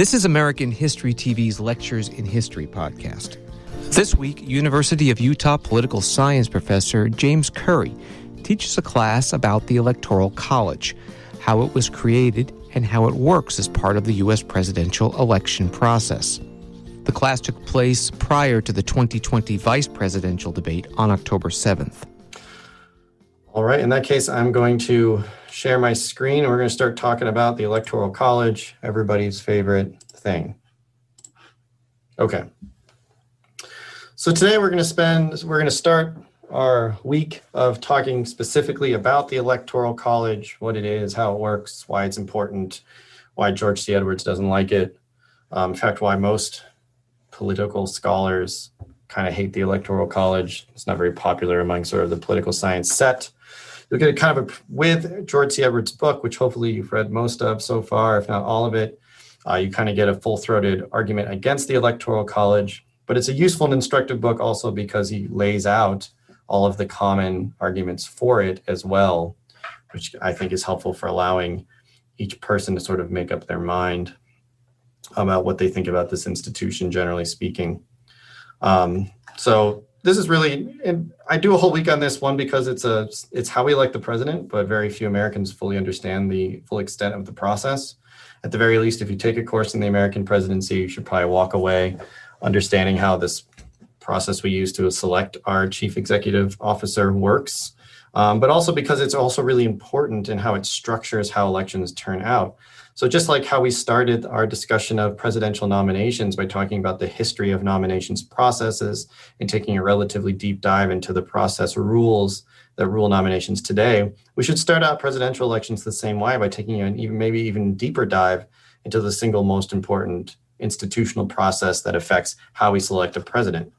This is American History TV's Lectures in History podcast. This week, University of Utah political science professor James Curry teaches a class about the Electoral College, how it was created, and how it works as part of the U.S. presidential election process. The class took place prior to the 2020 vice presidential debate on October 7th. All right, in that case, I'm going to share my screen and we're going to start talking about the Electoral College, everybody's favorite thing. Okay. So today we're going to spend, we're going to start our week of talking specifically about the Electoral College, what it is, how it works, why it's important, why George C. Edwards doesn't like it. Um, in fact, why most political scholars kind of hate the Electoral College. It's not very popular among sort of the political science set you'll get a kind of a with George C. Edwards' book, which hopefully you've read most of so far, if not all of it. Uh, you kind of get a full-throated argument against the Electoral College, but it's a useful and instructive book also because he lays out all of the common arguments for it as well, which I think is helpful for allowing each person to sort of make up their mind about what they think about this institution, generally speaking. Um, so this is really and i do a whole week on this one because it's a it's how we elect the president but very few americans fully understand the full extent of the process. At the very least if you take a course in the american presidency you should probably walk away understanding how this process we use to select our chief executive officer works. Um, but also because it's also really important in how it structures how elections turn out so just like how we started our discussion of presidential nominations by talking about the history of nominations processes and taking a relatively deep dive into the process rules that rule nominations today, we should start out presidential elections the same way by taking an even maybe even deeper dive into the single most important institutional process that affects how we select a president.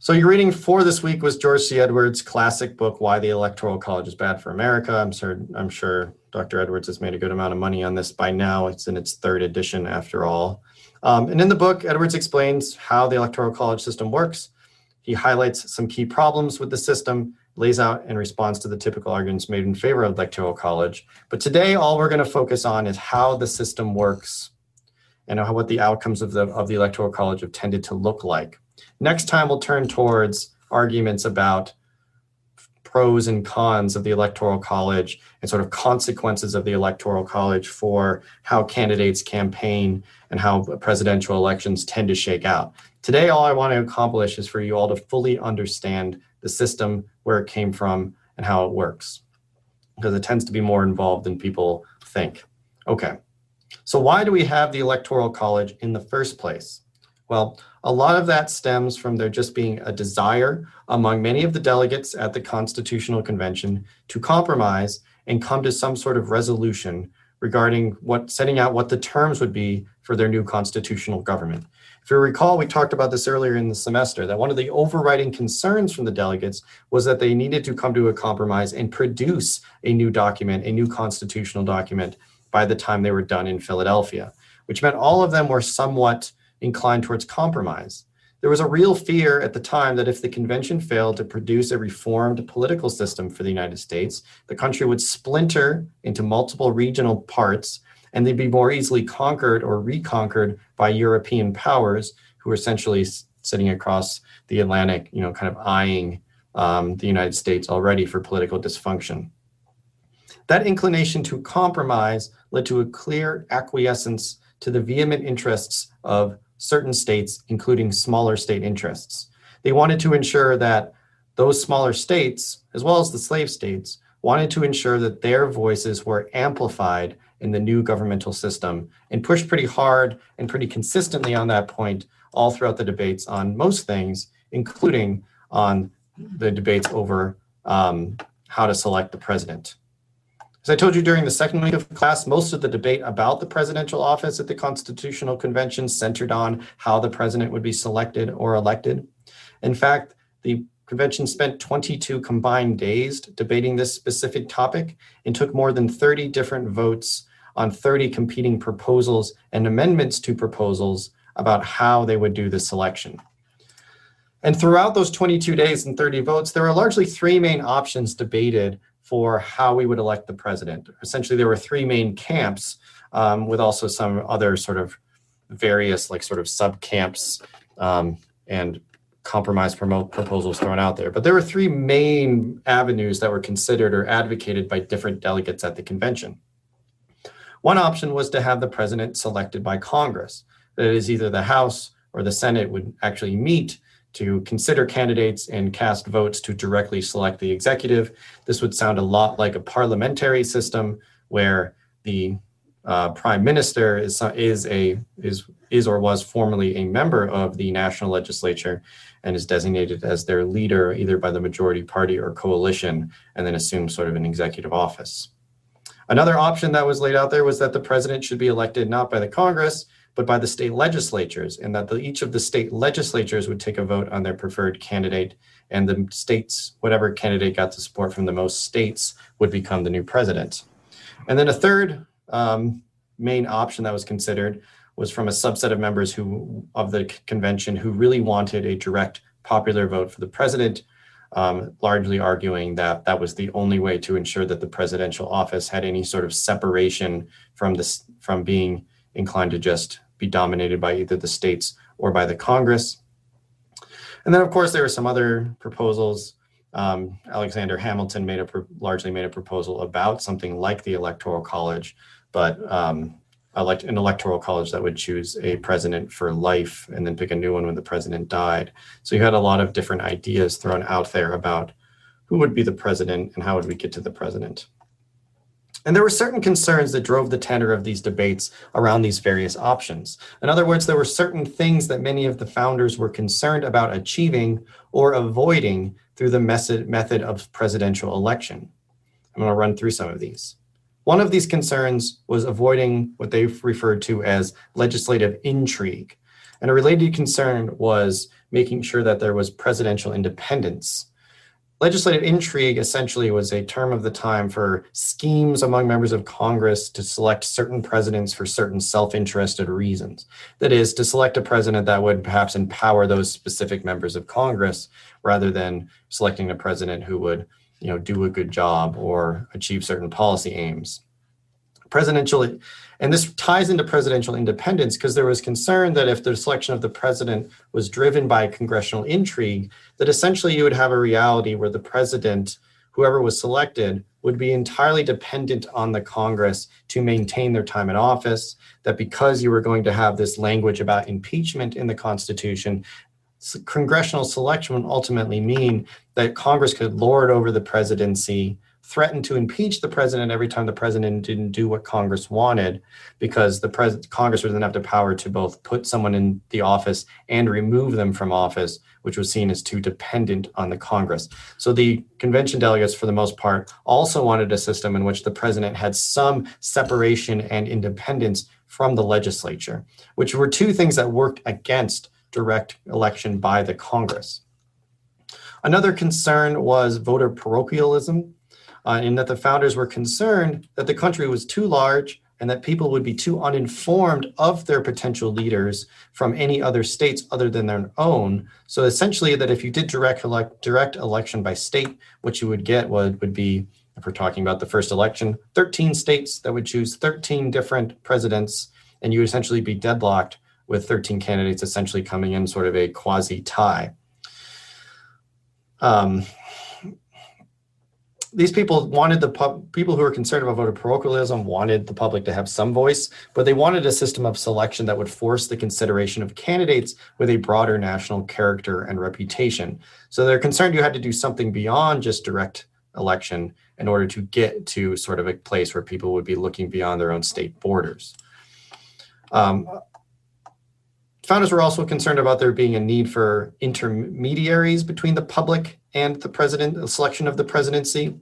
So your reading for this week was George C. Edwards' classic book, Why the Electoral College is Bad for America. I'm sure, I'm sure Dr. Edwards has made a good amount of money on this by now. It's in its third edition after all. Um, and in the book, Edwards explains how the Electoral College system works. He highlights some key problems with the system, lays out and responds to the typical arguments made in favor of Electoral College. But today, all we're going to focus on is how the system works and how, what the outcomes of the, of the Electoral College have tended to look like. Next time, we'll turn towards arguments about pros and cons of the electoral college and sort of consequences of the electoral college for how candidates campaign and how presidential elections tend to shake out. Today, all I want to accomplish is for you all to fully understand the system, where it came from, and how it works, because it tends to be more involved than people think. Okay, so why do we have the electoral college in the first place? Well, a lot of that stems from there just being a desire among many of the delegates at the Constitutional Convention to compromise and come to some sort of resolution regarding what setting out what the terms would be for their new constitutional government. If you recall, we talked about this earlier in the semester that one of the overriding concerns from the delegates was that they needed to come to a compromise and produce a new document, a new constitutional document by the time they were done in Philadelphia, which meant all of them were somewhat inclined towards compromise. There was a real fear at the time that if the convention failed to produce a reformed political system for the United States, the country would splinter into multiple regional parts and they'd be more easily conquered or reconquered by European powers who were essentially sitting across the Atlantic, you know, kind of eyeing um, the United States already for political dysfunction. That inclination to compromise led to a clear acquiescence to the vehement interests of certain states, including smaller state interests. They wanted to ensure that those smaller states, as well as the slave states, wanted to ensure that their voices were amplified in the new governmental system and pushed pretty hard and pretty consistently on that point all throughout the debates on most things, including on the debates over um, how to select the president. As I told you during the second week of class, most of the debate about the presidential office at the Constitutional Convention centered on how the president would be selected or elected. In fact, the convention spent 22 combined days debating this specific topic and took more than 30 different votes on 30 competing proposals and amendments to proposals about how they would do the selection. And throughout those 22 days and 30 votes, there were largely three main options debated for how we would elect the president. Essentially, there were three main camps um, with also some other sort of various like sort of sub camps um, and compromise proposals thrown out there. But there were three main avenues that were considered or advocated by different delegates at the convention. One option was to have the president selected by Congress. That is, either the House or the Senate would actually meet to consider candidates and cast votes to directly select the executive. This would sound a lot like a parliamentary system where the uh, prime minister is is a is is or was formerly a member of the national legislature and is designated as their leader either by the majority party or coalition and then assumes sort of an executive office. Another option that was laid out there was that the president should be elected not by the Congress but by the state legislatures, and that the, each of the state legislatures would take a vote on their preferred candidate, and the states, whatever candidate got the support from the most states, would become the new president. And then a third um, main option that was considered was from a subset of members who of the convention who really wanted a direct popular vote for the president, um, largely arguing that that was the only way to ensure that the presidential office had any sort of separation from this from being inclined to just be dominated by either the states or by the Congress. And then, of course, there were some other proposals um, Alexander Hamilton made a largely made a proposal about something like the Electoral College, but um, elect an Electoral College that would choose a president for life and then pick a new one when the president died. So you had a lot of different ideas thrown out there about who would be the president and how would we get to the president. And there were certain concerns that drove the tenor of these debates around these various options. In other words, there were certain things that many of the founders were concerned about achieving or avoiding through the method of presidential election. I'm going to run through some of these. One of these concerns was avoiding what they've referred to as legislative intrigue. And a related concern was making sure that there was presidential independence. Legislative intrigue essentially was a term of the time for schemes among members of Congress to select certain presidents for certain self interested reasons. That is, to select a president that would perhaps empower those specific members of Congress rather than selecting a president who would you know, do a good job or achieve certain policy aims. Presidential and this ties into presidential independence because there was concern that if the selection of the president was driven by congressional intrigue, that essentially you would have a reality where the president, whoever was selected, would be entirely dependent on the Congress to maintain their time in office. That because you were going to have this language about impeachment in the Constitution, congressional selection would ultimately mean that Congress could lord over the presidency threatened to impeach the president every time the president didn't do what Congress wanted, because the pres- Congress doesn't have the power to both put someone in the office and remove them from office, which was seen as too dependent on the Congress. So the convention delegates, for the most part, also wanted a system in which the president had some separation and independence from the legislature, which were two things that worked against direct election by the Congress. Another concern was voter parochialism uh, in that the founders were concerned that the country was too large and that people would be too uninformed of their potential leaders from any other states other than their own. So essentially, that if you did direct elect, direct election by state, what you would get would, would be, if we're talking about the first election, 13 states that would choose 13 different presidents, and you would essentially be deadlocked with 13 candidates essentially coming in sort of a quasi tie. Um, these people wanted the pub, people who were concerned about voter parochialism wanted the public to have some voice, but they wanted a system of selection that would force the consideration of candidates with a broader national character and reputation. So they're concerned you had to do something beyond just direct election in order to get to sort of a place where people would be looking beyond their own state borders. Um, founders were also concerned about there being a need for intermediaries between the public and the president, the selection of the presidency.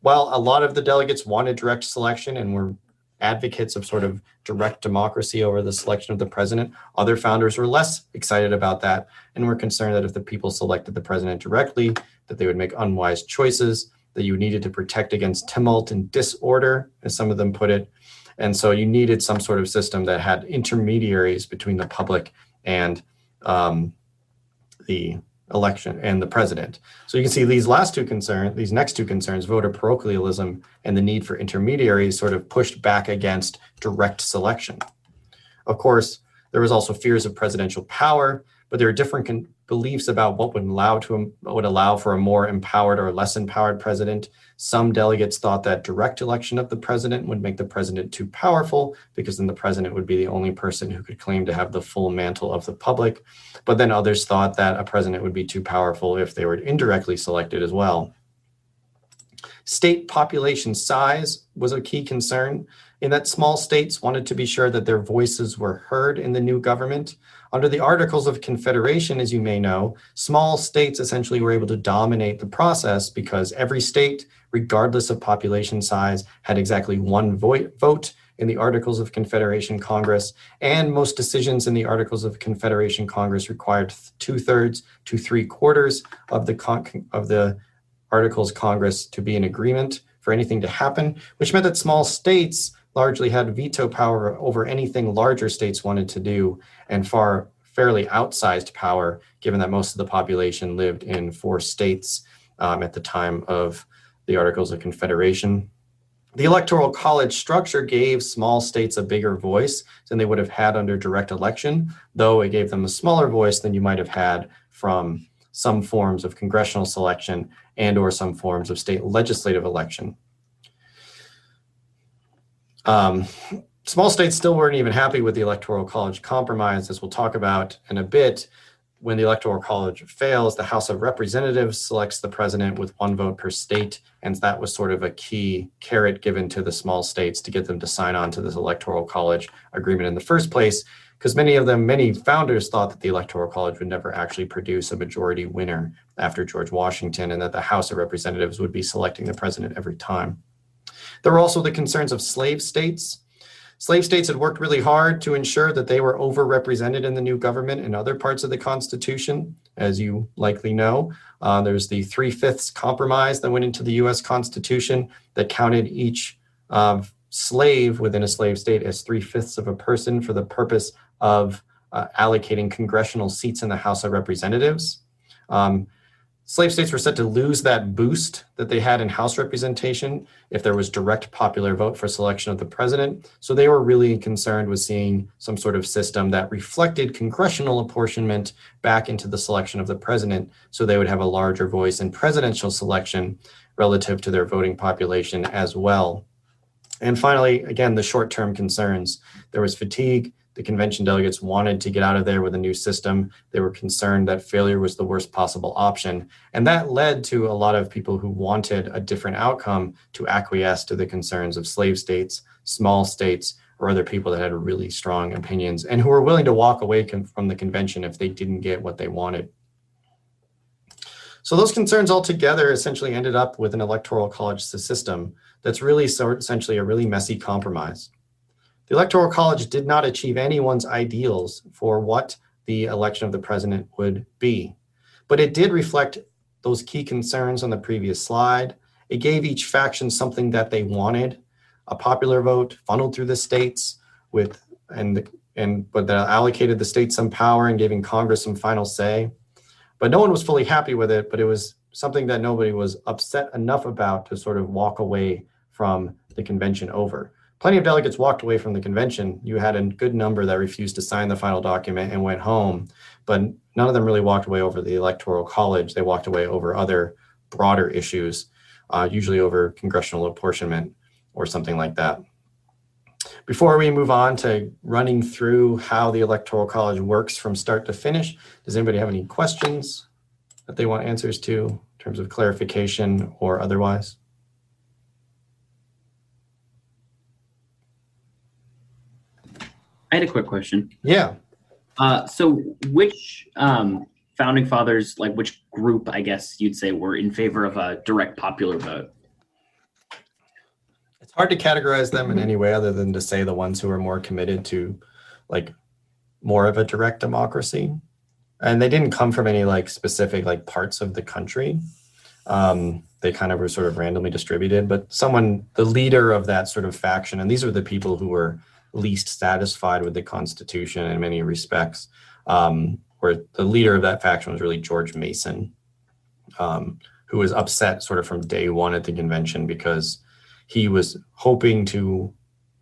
While a lot of the delegates wanted direct selection and were advocates of sort of direct democracy over the selection of the president, other founders were less excited about that and were concerned that if the people selected the president directly, that they would make unwise choices, that you needed to protect against tumult and disorder, as some of them put it. And so you needed some sort of system that had intermediaries between the public and um, the election and the president. So you can see these last two concerns, these next two concerns, voter parochialism and the need for intermediaries, sort of pushed back against direct selection. Of course, there was also fears of presidential power, but there are different con- beliefs about what would allow to would allow for a more empowered or less empowered president. Some delegates thought that direct election of the president would make the president too powerful because then the president would be the only person who could claim to have the full mantle of the public. But then others thought that a president would be too powerful if they were indirectly selected as well. State population size was a key concern in that small states wanted to be sure that their voices were heard in the new government. Under the Articles of Confederation, as you may know, small states essentially were able to dominate the process because every state, regardless of population size, had exactly one vo- vote in the Articles of Confederation Congress, and most decisions in the Articles of Confederation Congress required two thirds to three quarters of the con- of the Articles Congress to be in agreement for anything to happen, which meant that small states largely had veto power over anything larger states wanted to do and far fairly outsized power given that most of the population lived in four states um, at the time of the articles of confederation. The electoral college structure gave small states a bigger voice than they would have had under direct election though it gave them a smaller voice than you might have had from some forms of congressional selection and or some forms of state legislative election um, small states still weren't even happy with the Electoral College compromise, as we'll talk about in a bit. When the Electoral College fails, the House of Representatives selects the president with one vote per state. And that was sort of a key carrot given to the small states to get them to sign on to this Electoral College agreement in the first place. Because many of them, many founders thought that the Electoral College would never actually produce a majority winner after George Washington and that the House of Representatives would be selecting the president every time. There were also the concerns of slave states Slave states had worked really hard to ensure that they were overrepresented in the new government and other parts of the Constitution. As you likely know, uh, there's the three fifths compromise that went into the US Constitution that counted each uh, slave within a slave state as three fifths of a person for the purpose of uh, allocating congressional seats in the House of Representatives. Um, Slave states were set to lose that boost that they had in House representation if there was direct popular vote for selection of the president. So they were really concerned with seeing some sort of system that reflected congressional apportionment back into the selection of the president so they would have a larger voice in presidential selection relative to their voting population as well. And finally, again, the short term concerns. There was fatigue the convention delegates wanted to get out of there with a new system. They were concerned that failure was the worst possible option. And that led to a lot of people who wanted a different outcome to acquiesce to the concerns of slave states, small states, or other people that had really strong opinions and who were willing to walk away from the convention if they didn't get what they wanted. So those concerns altogether essentially ended up with an electoral college system that's really so essentially a really messy compromise. The Electoral College did not achieve anyone's ideals for what the election of the president would be, but it did reflect those key concerns on the previous slide. It gave each faction something that they wanted a popular vote funneled through the states with and and but that allocated the states some power and giving Congress some final say. But no one was fully happy with it, but it was something that nobody was upset enough about to sort of walk away from the convention over plenty of delegates walked away from the convention. You had a good number that refused to sign the final document and went home, but none of them really walked away over the electoral college. They walked away over other broader issues, uh, usually over congressional apportionment or something like that. Before we move on to running through how the electoral college works from start to finish, does anybody have any questions that they want answers to in terms of clarification or otherwise? I had a quick question. Yeah. Uh, so, which um, founding fathers, like which group, I guess you'd say, were in favor of a direct popular vote? It's hard to categorize them in any way other than to say the ones who are more committed to, like, more of a direct democracy, and they didn't come from any like specific like parts of the country. Um, they kind of were sort of randomly distributed, but someone, the leader of that sort of faction, and these are the people who were least satisfied with the Constitution in many respects, um, where the leader of that faction was really George Mason, um, who was upset sort of from day one at the convention because he was hoping to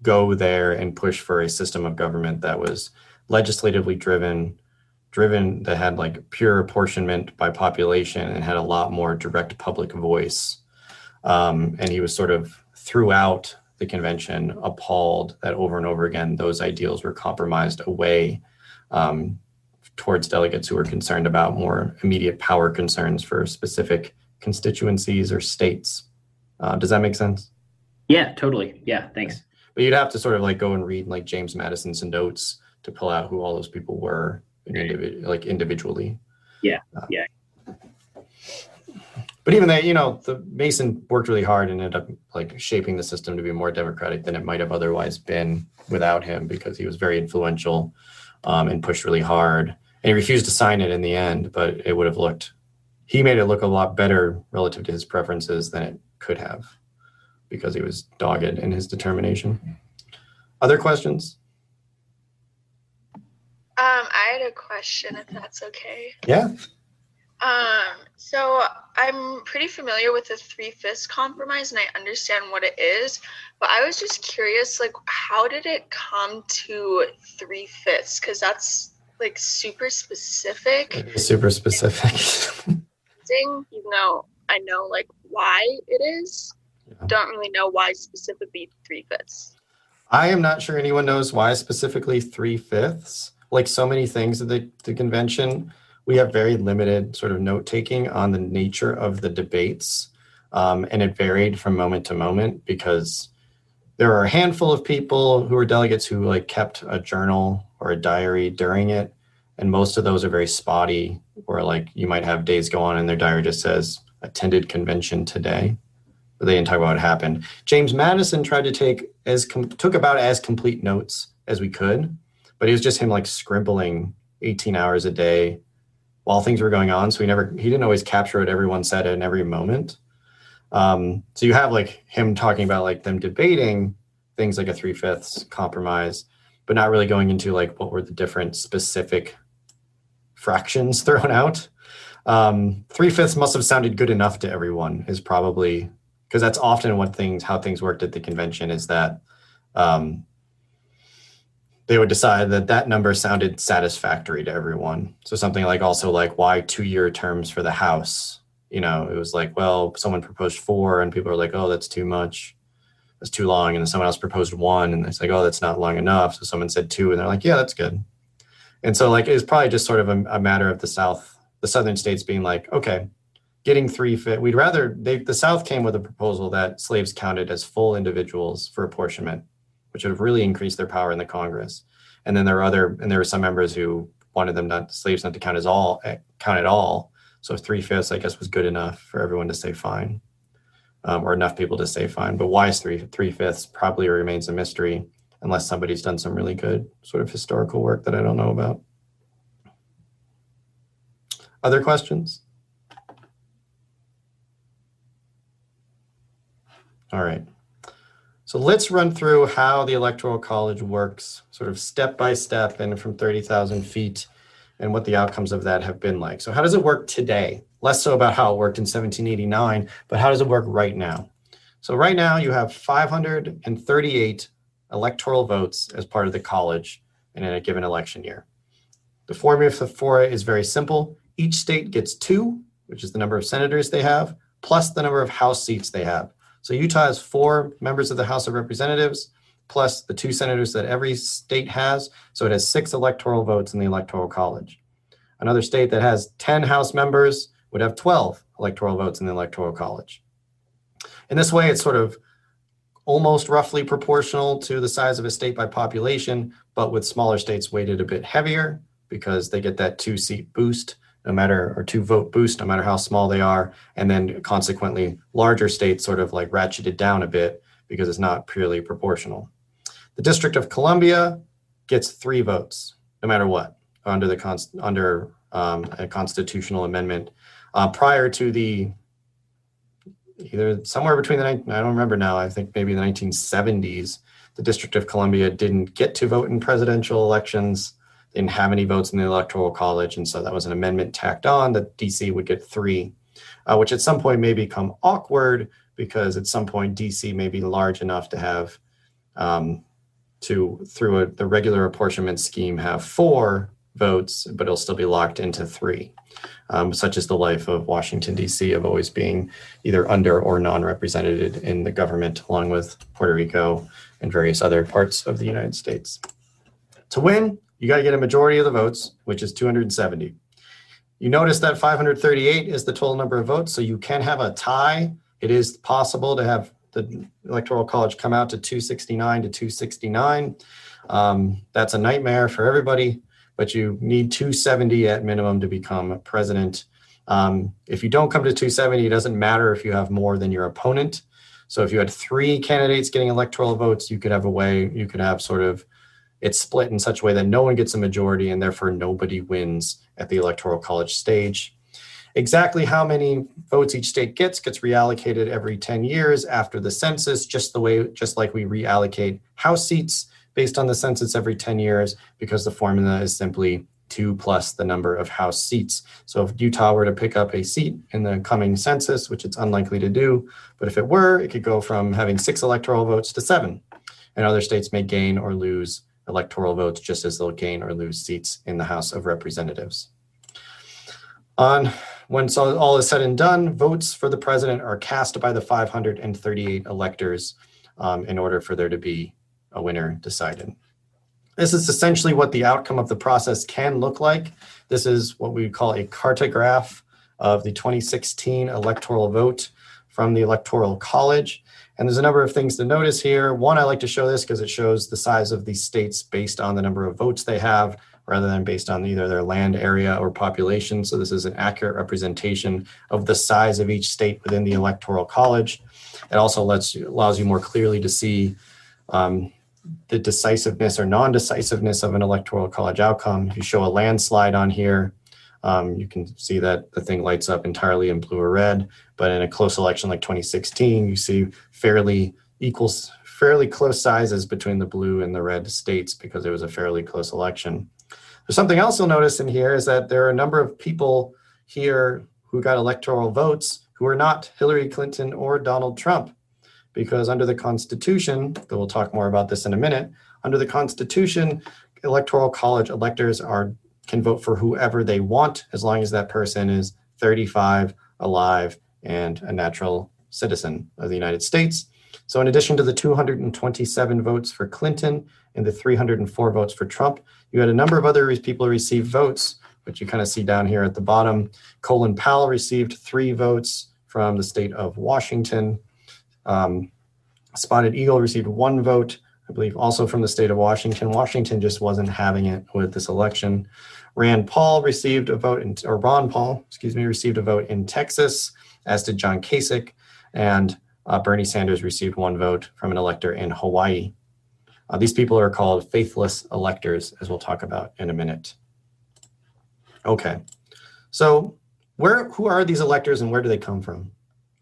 go there and push for a system of government that was legislatively driven, driven that had like pure apportionment by population and had a lot more direct public voice. Um, and he was sort of throughout the convention appalled that over and over again those ideals were compromised away um, towards delegates who were concerned about more immediate power concerns for specific constituencies or states. Uh, does that make sense? Yeah, totally. Yeah, thanks. But you'd have to sort of like go and read like James Madison's notes to pull out who all those people were, individ- like individually. Yeah, uh, yeah. But even that, you know, the Mason worked really hard and ended up like shaping the system to be more democratic than it might have otherwise been without him because he was very influential um, and pushed really hard. And he refused to sign it in the end, but it would have looked, he made it look a lot better relative to his preferences than it could have because he was dogged in his determination. Other questions? Um, I had a question, if that's okay. Yeah. Um, so I'm pretty familiar with the three fifths compromise, and I understand what it is. But I was just curious, like, how did it come to three fifths? Because that's like super specific. Super specific. thing. even though I know like why it is, yeah. don't really know why specifically three fifths. I am not sure anyone knows why specifically three fifths like so many things at the, the convention, we have very limited sort of note taking on the nature of the debates. Um, and it varied from moment to moment because there are a handful of people who are delegates who like kept a journal or a diary during it. And most of those are very spotty, where like you might have days go on and their diary just says attended convention today. But they didn't talk about what happened. James Madison tried to take as com- took about as complete notes as we could but it was just him like scribbling 18 hours a day while things were going on. So he never, he didn't always capture what everyone said in every moment. Um, so you have like him talking about like them debating things like a three fifths compromise, but not really going into like what were the different specific fractions thrown out. Um, three fifths must have sounded good enough to everyone is probably because that's often what things how things worked at the convention is that um, they would decide that that number sounded satisfactory to everyone. So something like also like why two year terms for the House? You know, it was like, well, someone proposed four and people are like, oh, that's too much. That's too long. And then someone else proposed one and it's like, oh, that's not long enough. So someone said two and they're like, yeah, that's good. And so like it's probably just sort of a, a matter of the South, the Southern states being like, okay, getting three fit. We'd rather they the South came with a proposal that slaves counted as full individuals for apportionment which would have really increased their power in the Congress. And then there are other, and there were some members who wanted them not slaves not to count as all eh, count at all. So three fifths, I guess, was good enough for everyone to say fine, um, or enough people to say fine. But why is three three fifths probably remains a mystery unless somebody's done some really good sort of historical work that I don't know about. Other questions? All right. So let's run through how the Electoral College works, sort of step by step and from 30,000 feet, and what the outcomes of that have been like. So, how does it work today? Less so about how it worked in 1789, but how does it work right now? So, right now, you have 538 electoral votes as part of the college in a given election year. The formula for it is very simple. Each state gets two, which is the number of senators they have, plus the number of House seats they have. So Utah has four members of the House of Representatives, plus the two senators that every state has. So it has six electoral votes in the Electoral College. Another state that has 10 House members would have 12 electoral votes in the Electoral College. In this way, it's sort of almost roughly proportional to the size of a state by population, but with smaller states weighted a bit heavier because they get that two seat boost no matter or two vote boost, no matter how small they are, and then consequently larger states sort of like ratcheted down a bit because it's not purely proportional. The District of Columbia gets three votes, no matter what, under the const- under um, a constitutional amendment. Uh, prior to the either somewhere between the I don't remember now. I think maybe the 1970s, the District of Columbia didn't get to vote in presidential elections didn't have any votes in the Electoral College, and so that was an amendment tacked on that DC would get three, uh, which at some point may become awkward because at some point DC may be large enough to have um, to through a, the regular apportionment scheme have four votes, but it'll still be locked into three. Um, such as the life of Washington D.C. of always being either under or non-represented in the government, along with Puerto Rico and various other parts of the United States. To win, you got to get a majority of the votes, which is 270. You notice that 538 is the total number of votes, so you can have a tie. It is possible to have the Electoral College come out to 269 to 269. Um, that's a nightmare for everybody, but you need 270 at minimum to become president. Um, if you don't come to 270, it doesn't matter if you have more than your opponent. So if you had three candidates getting electoral votes, you could have a way, you could have sort of it's split in such a way that no one gets a majority and therefore nobody wins at the electoral college stage. Exactly how many votes each state gets gets reallocated every 10 years after the census, just the way, just like we reallocate House seats based on the census every 10 years, because the formula is simply two plus the number of House seats. So if Utah were to pick up a seat in the coming census, which it's unlikely to do, but if it were, it could go from having six electoral votes to seven. And other states may gain or lose electoral votes just as they'll gain or lose seats in the House of Representatives. On once all is said and done, votes for the president are cast by the 538 electors um, in order for there to be a winner decided. This is essentially what the outcome of the process can look like. This is what we call a cartograph of the 2016 electoral vote from the Electoral College. And there's a number of things to notice here. One, I like to show this because it shows the size of these states based on the number of votes they have rather than based on either their land area or population. So this is an accurate representation of the size of each state within the electoral college. It also lets you, allows you more clearly to see um, the decisiveness or non-decisiveness of an electoral college outcome. If you show a landslide on here, um, you can see that the thing lights up entirely in blue or red. But in a close election like 2016, you see fairly equal, fairly close sizes between the blue and the red states because it was a fairly close election. There's something else you'll notice in here is that there are a number of people here who got electoral votes who are not Hillary Clinton or Donald Trump. Because under the Constitution, we'll talk more about this in a minute, under the Constitution, electoral college electors are can vote for whoever they want as long as that person is 35, alive, and a natural citizen of the United States. So in addition to the 227 votes for Clinton and the 304 votes for Trump, you had a number of other people receive votes, which you kind of see down here at the bottom. Colin Powell received three votes from the state of Washington. Um, Spotted Eagle received one vote, I believe, also from the state of Washington. Washington just wasn't having it with this election. Rand Paul received a vote, in, or Ron Paul, excuse me, received a vote in Texas, as did John Kasich, and uh, Bernie Sanders received one vote from an elector in Hawaii. Uh, these people are called faithless electors, as we'll talk about in a minute. Okay, so where who are these electors and where do they come from?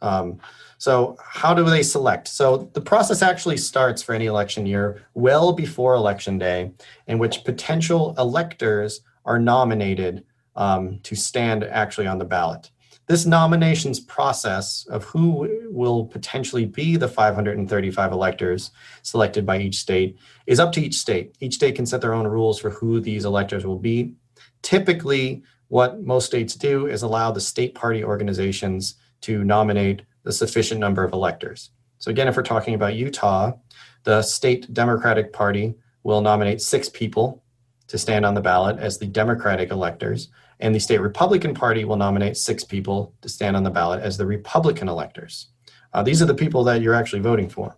Um, so how do they select? So the process actually starts for any election year well before election day, in which potential electors are nominated um, to stand actually on the ballot. This nominations process of who will potentially be the 535 electors selected by each state is up to each state. Each state can set their own rules for who these electors will be. Typically, what most states do is allow the state party organizations to nominate the sufficient number of electors. So, again, if we're talking about Utah, the state Democratic Party will nominate six people to stand on the ballot as the Democratic electors and the state Republican Party will nominate six people to stand on the ballot as the Republican electors. Uh, these are the people that you're actually voting for.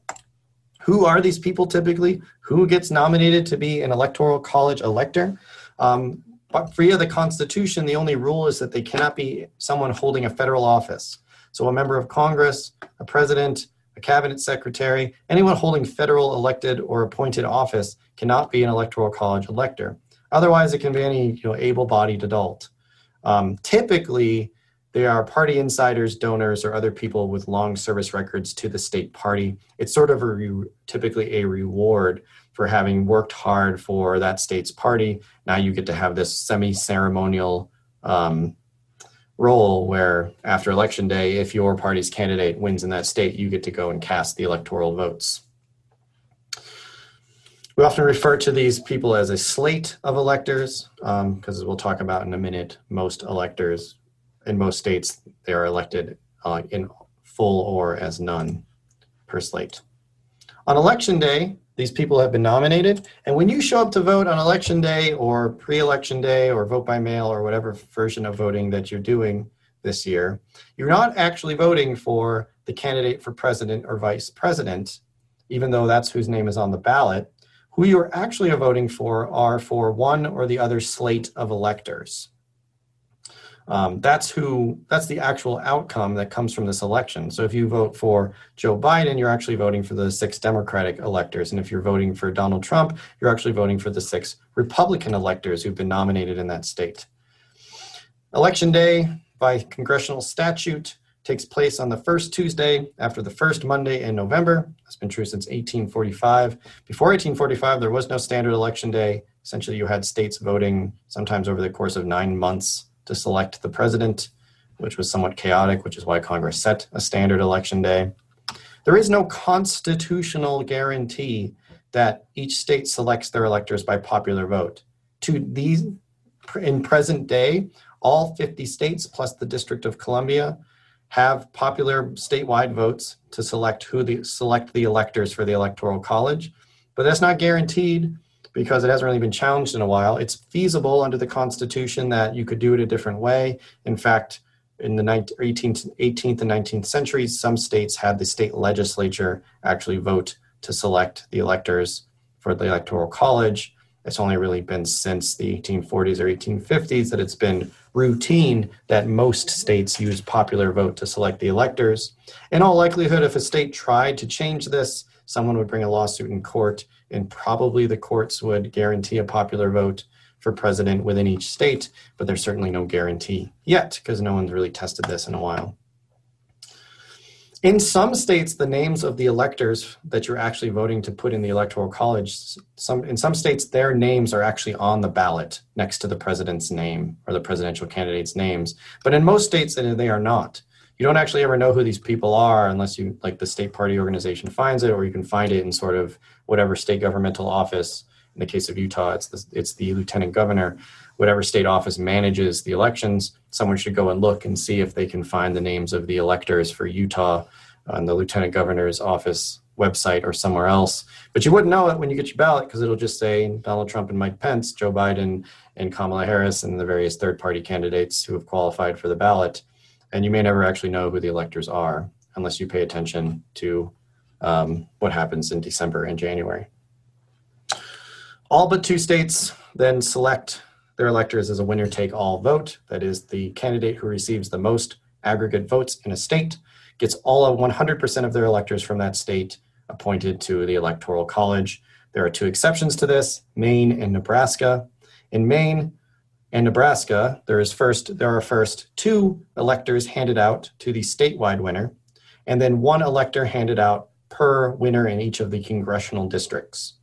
Who are these people typically? Who gets nominated to be an electoral college elector? Um, but via the Constitution, the only rule is that they cannot be someone holding a federal office. So a member of Congress, a president, a cabinet secretary, anyone holding federal elected or appointed office cannot be an electoral college elector. Otherwise, it can be any you know, able-bodied adult. Um, typically, they are party insiders, donors, or other people with long service records to the state party. It's sort of a re- typically a reward for having worked hard for that state's party. Now you get to have this semi ceremonial um, role where after election day, if your party's candidate wins in that state, you get to go and cast the electoral votes. We often refer to these people as a slate of electors, because um, as we'll talk about in a minute, most electors in most states they are elected uh, in full or as none per slate. On election day, these people have been nominated, and when you show up to vote on election day or pre-election day or vote by mail or whatever version of voting that you're doing this year, you're not actually voting for the candidate for president or vice president, even though that's whose name is on the ballot who you're actually voting for are for one or the other slate of electors. Um, that's who that's the actual outcome that comes from this election. So if you vote for Joe Biden, you're actually voting for the six Democratic electors, and if you're voting for Donald Trump, you're actually voting for the six Republican electors who've been nominated in that state. Election day, by congressional statute, takes place on the first Tuesday after the first Monday in November. That's been true since 1845. Before 1845, there was no standard election day. Essentially, you had states voting sometimes over the course of nine months to select the president, which was somewhat chaotic, which is why Congress set a standard election day. There is no constitutional guarantee that each state selects their electors by popular vote. To these, in present day, all 50 states plus the District of Columbia have popular statewide votes to select who the select the electors for the electoral college but that's not guaranteed because it hasn't really been challenged in a while it's feasible under the constitution that you could do it a different way in fact in the 18th, 18th and 19th centuries some states had the state legislature actually vote to select the electors for the electoral college it's only really been since the 1840s or 1850s that it's been routine that most states use popular vote to select the electors. In all likelihood, if a state tried to change this, someone would bring a lawsuit in court, and probably the courts would guarantee a popular vote for president within each state, but there's certainly no guarantee yet because no one's really tested this in a while. In some states, the names of the electors that you're actually voting to put in the electoral college, some in some states, their names are actually on the ballot next to the president's name or the presidential candidate's names. But in most states, they are not. You don't actually ever know who these people are unless you like the state party organization finds it, or you can find it in sort of whatever state governmental office. In the case of Utah, it's the, it's the lieutenant governor whatever state office manages the elections, someone should go and look and see if they can find the names of the electors for Utah on the lieutenant governor's office website or somewhere else. But you wouldn't know it when you get your ballot because it'll just say Donald Trump and Mike Pence, Joe Biden and Kamala Harris, and the various third party candidates who have qualified for the ballot. And you may never actually know who the electors are unless you pay attention to um, what happens in December and January. All but two states then select their electors as a winner take all vote. That is, the candidate who receives the most aggregate votes in a state gets all of 100% of their electors from that state appointed to the Electoral College. There are two exceptions to this Maine and Nebraska. In Maine and Nebraska, there is first there are first two electors handed out to the statewide winner, and then one elector handed out per winner in each of the congressional districts.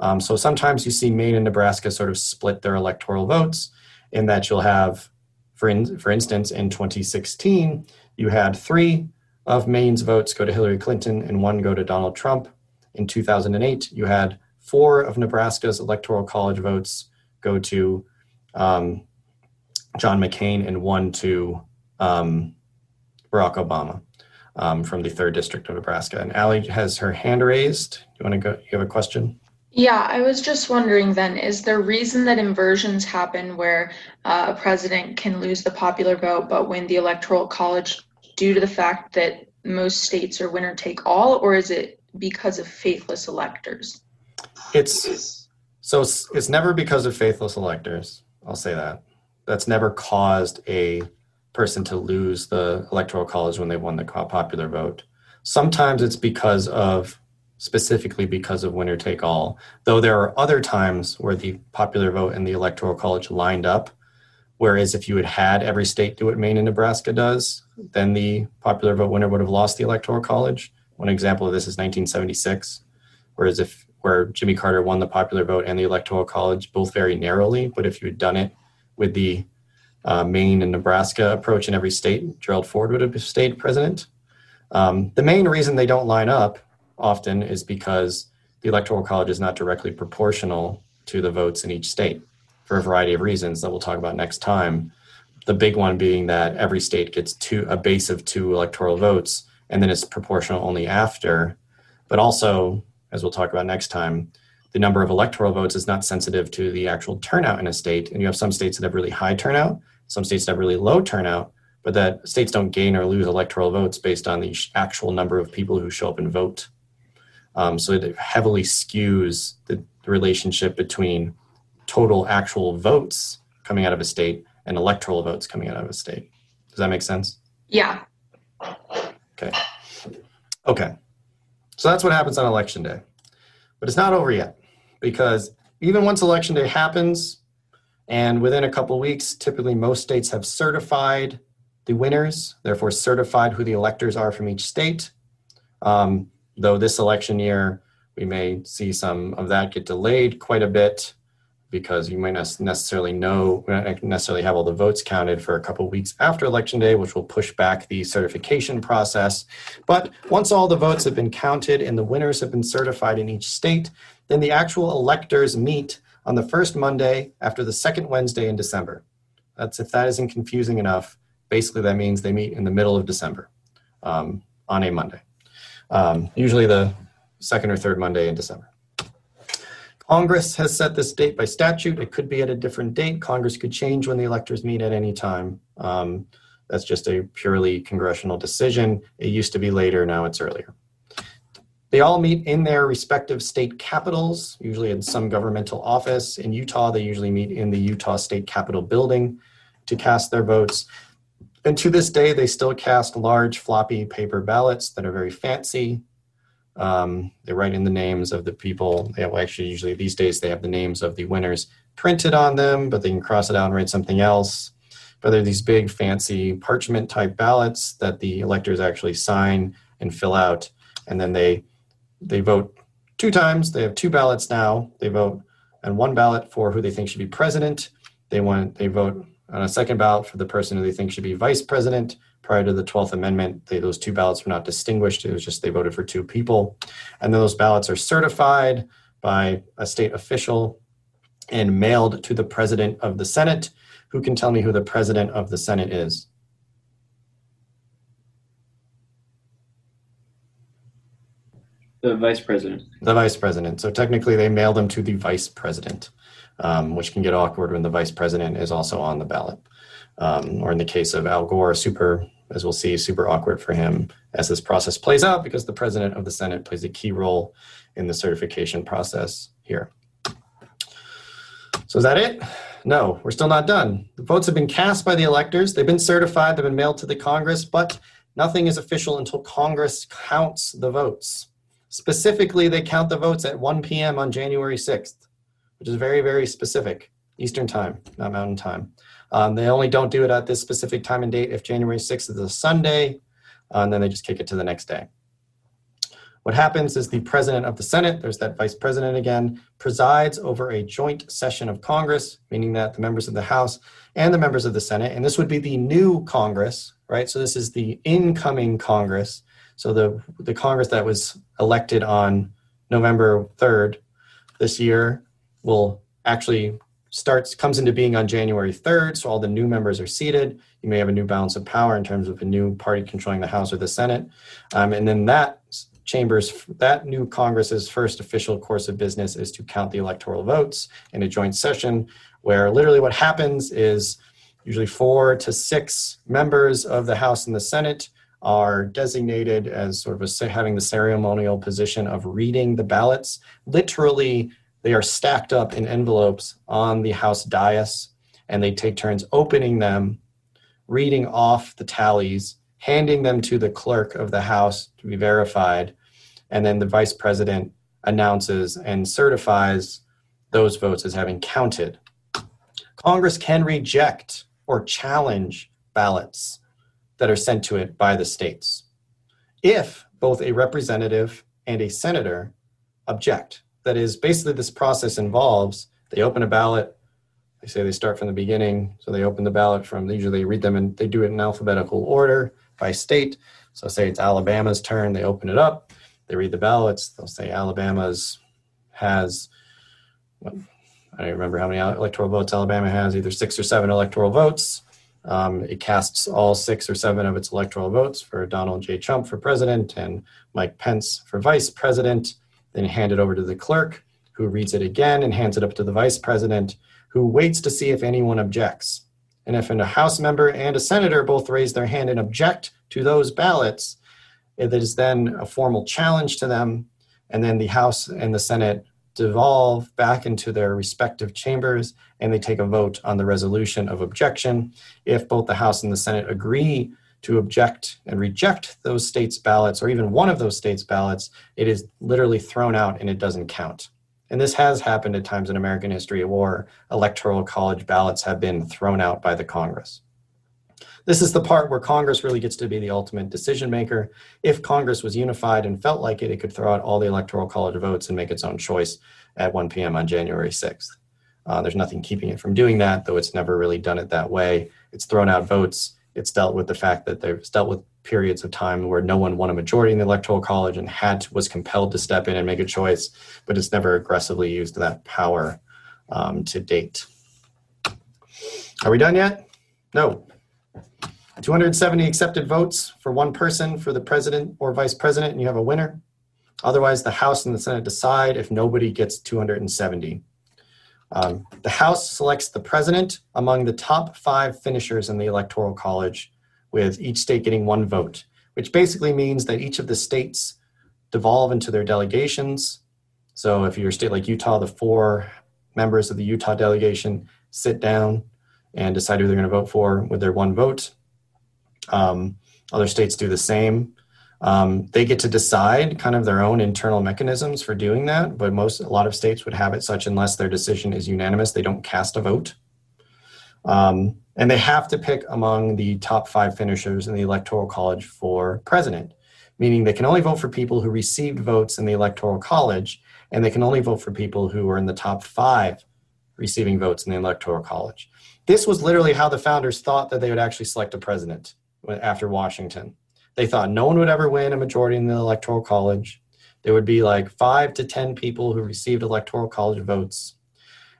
Um, so sometimes you see Maine and Nebraska sort of split their electoral votes, in that you'll have, for, in, for instance, in 2016, you had three of Maine's votes go to Hillary Clinton and one go to Donald Trump. In 2008, you had four of Nebraska's electoral college votes go to um, John McCain and one to um, Barack Obama um, from the third district of Nebraska. And Allie has her hand raised. You want to go? You have a question? Yeah, I was just wondering then, is there reason that inversions happen where uh, a president can lose the popular vote but win the electoral college due to the fact that most states are winner take all, or is it because of faithless electors? It's so it's, it's never because of faithless electors. I'll say that. That's never caused a person to lose the electoral college when they won the popular vote. Sometimes it's because of specifically because of winner take all. Though there are other times where the popular vote and the electoral college lined up, Whereas if you had had every state do what Maine and Nebraska does, then the popular vote winner would have lost the electoral college. One example of this is 1976. Whereas if where Jimmy Carter won the popular vote and the electoral college both very narrowly, but if you had done it with the uh, Maine and Nebraska approach in every state, Gerald Ford would have stayed president. Um, the main reason they don't line up often is because the electoral college is not directly proportional to the votes in each state for a variety of reasons that we'll talk about next time. The big one being that every state gets two a base of two electoral votes, and then it's proportional only after. But also, as we'll talk about next time, the number of electoral votes is not sensitive to the actual turnout in a state. And you have some states that have really high turnout, some states have really low turnout, but that states don't gain or lose electoral votes based on the actual number of people who show up and vote. Um, so it heavily skews the, the relationship between total actual votes coming out of a state and electoral votes coming out of a state. Does that make sense? Yeah. Okay. Okay. So that's what happens on election day. But it's not over yet because even once election day happens and within a couple weeks, typically most states have certified the winners, therefore certified who the electors are from each state. Um, though this election year, we may see some of that get delayed quite a bit because you might not necessarily know, not necessarily have all the votes counted for a couple weeks after election day, which will push back the certification process. But once all the votes have been counted and the winners have been certified in each state, then the actual electors meet on the first Monday after the second Wednesday in December. That's if that isn't confusing enough. Basically, that means they meet in the middle of December um, on a Monday, um, usually the second or third Monday in December. Congress has set this date by statute. It could be at a different date. Congress could change when the electors meet at any time. Um, that's just a purely congressional decision. It used to be later, now it's earlier. They all meet in their respective state capitals, usually in some governmental office. In Utah, they usually meet in the Utah State Capitol building to cast their votes. And to this day, they still cast large floppy paper ballots that are very fancy. Um, they write in the names of the people. They have, well, actually usually these days they have the names of the winners printed on them, but they can cross it out and write something else. But they're these big fancy parchment type ballots that the electors actually sign and fill out, and then they they vote two times. They have two ballots now. They vote on one ballot for who they think should be president. They want they vote on a second ballot for the person who they think should be vice president prior to the 12th Amendment, they, those two ballots were not distinguished. It was just they voted for two people. And then those ballots are certified by a state official and mailed to the president of the Senate. Who can tell me who the president of the Senate is? The vice president. The vice president. So technically, they mail them to the vice president, um, which can get awkward when the vice president is also on the ballot um, or in the case of Al Gore, super, as we'll see, super awkward for him as this process plays out because the president of the Senate plays a key role in the certification process here. So is that it? No, we're still not done. The votes have been cast by the electors. They've been certified, they've been mailed to the Congress, but nothing is official until Congress counts the votes. Specifically, they count the votes at 1 p.m. on January 6th, which is very, very specific. Eastern time, not Mountain time. Um, they only don't do it at this specific time and date if January 6th is a Sunday, uh, and then they just kick it to the next day. What happens is the president of the Senate, there's that vice president again, presides over a joint session of Congress, meaning that the members of the House and the members of the Senate, and this would be the new Congress, right? So this is the incoming Congress. So the, the Congress that was elected on November 3rd this year will actually starts comes into being on January 3rd, so all the new members are seated. You may have a new balance of power in terms of a new party controlling the House or the Senate, um, and then that chambers that new Congress's first official course of business is to count the electoral votes in a joint session, where literally what happens is usually four to six members of the House and the Senate are designated as sort of a, having the ceremonial position of reading the ballots, literally they are stacked up in envelopes on the House dais, and they take turns opening them, reading off the tallies, handing them to the clerk of the House to be verified, and then the vice president announces and certifies those votes as having counted. Congress can reject or challenge ballots that are sent to it by the states. If both a representative and a senator object, that is, basically, this process involves they open a ballot, they say they start from the beginning, so they open the ballot from, usually they read them and they do it in alphabetical order by state. So, say it's Alabama's turn, they open it up, they read the ballots, they'll say Alabama's has, I don't remember how many electoral votes Alabama has, either six or seven electoral votes. Um, it casts all six or seven of its electoral votes for Donald J. Trump for president and Mike Pence for vice president. Then hand it over to the clerk, who reads it again and hands it up to the vice president, who waits to see if anyone objects. And if a House member and a senator both raise their hand and object to those ballots, it is then a formal challenge to them. And then the House and the Senate devolve back into their respective chambers and they take a vote on the resolution of objection. If both the House and the Senate agree to object and reject those states' ballots, or even one of those states' ballots, it is literally thrown out and it doesn't count. And this has happened at times in American history where electoral college ballots have been thrown out by the Congress. This is the part where Congress really gets to be the ultimate decision maker. If Congress was unified and felt like it, it could throw out all the electoral college votes and make its own choice at 1 p.m. on January 6th. Uh, there's nothing keeping it from doing that, though it's never really done it that way. It's thrown out votes it's dealt with the fact that there's dealt with periods of time where no one won a majority in the electoral college and had was compelled to step in and make a choice, but it's never aggressively used that power um, to date. Are we done yet? No. 270 accepted votes for one person for the president or vice president, and you have a winner. Otherwise, the House and the Senate decide if nobody gets 270. Um, the House selects the president among the top five finishers in the Electoral College, with each state getting one vote, which basically means that each of the states devolve into their delegations. So if you're a state like Utah, the four members of the Utah delegation sit down and decide who they're going to vote for with their one vote. Um, other states do the same. Um, they get to decide kind of their own internal mechanisms for doing that, but most a lot of states would have it such unless their decision is unanimous, they don't cast a vote. Um, and they have to pick among the top five finishers in the electoral college for president, meaning they can only vote for people who received votes in the electoral college, and they can only vote for people who are in the top five receiving votes in the electoral college. This was literally how the founders thought that they would actually select a president after Washington. They thought no one would ever win a majority in the electoral college. There would be like five to 10 people who received electoral college votes.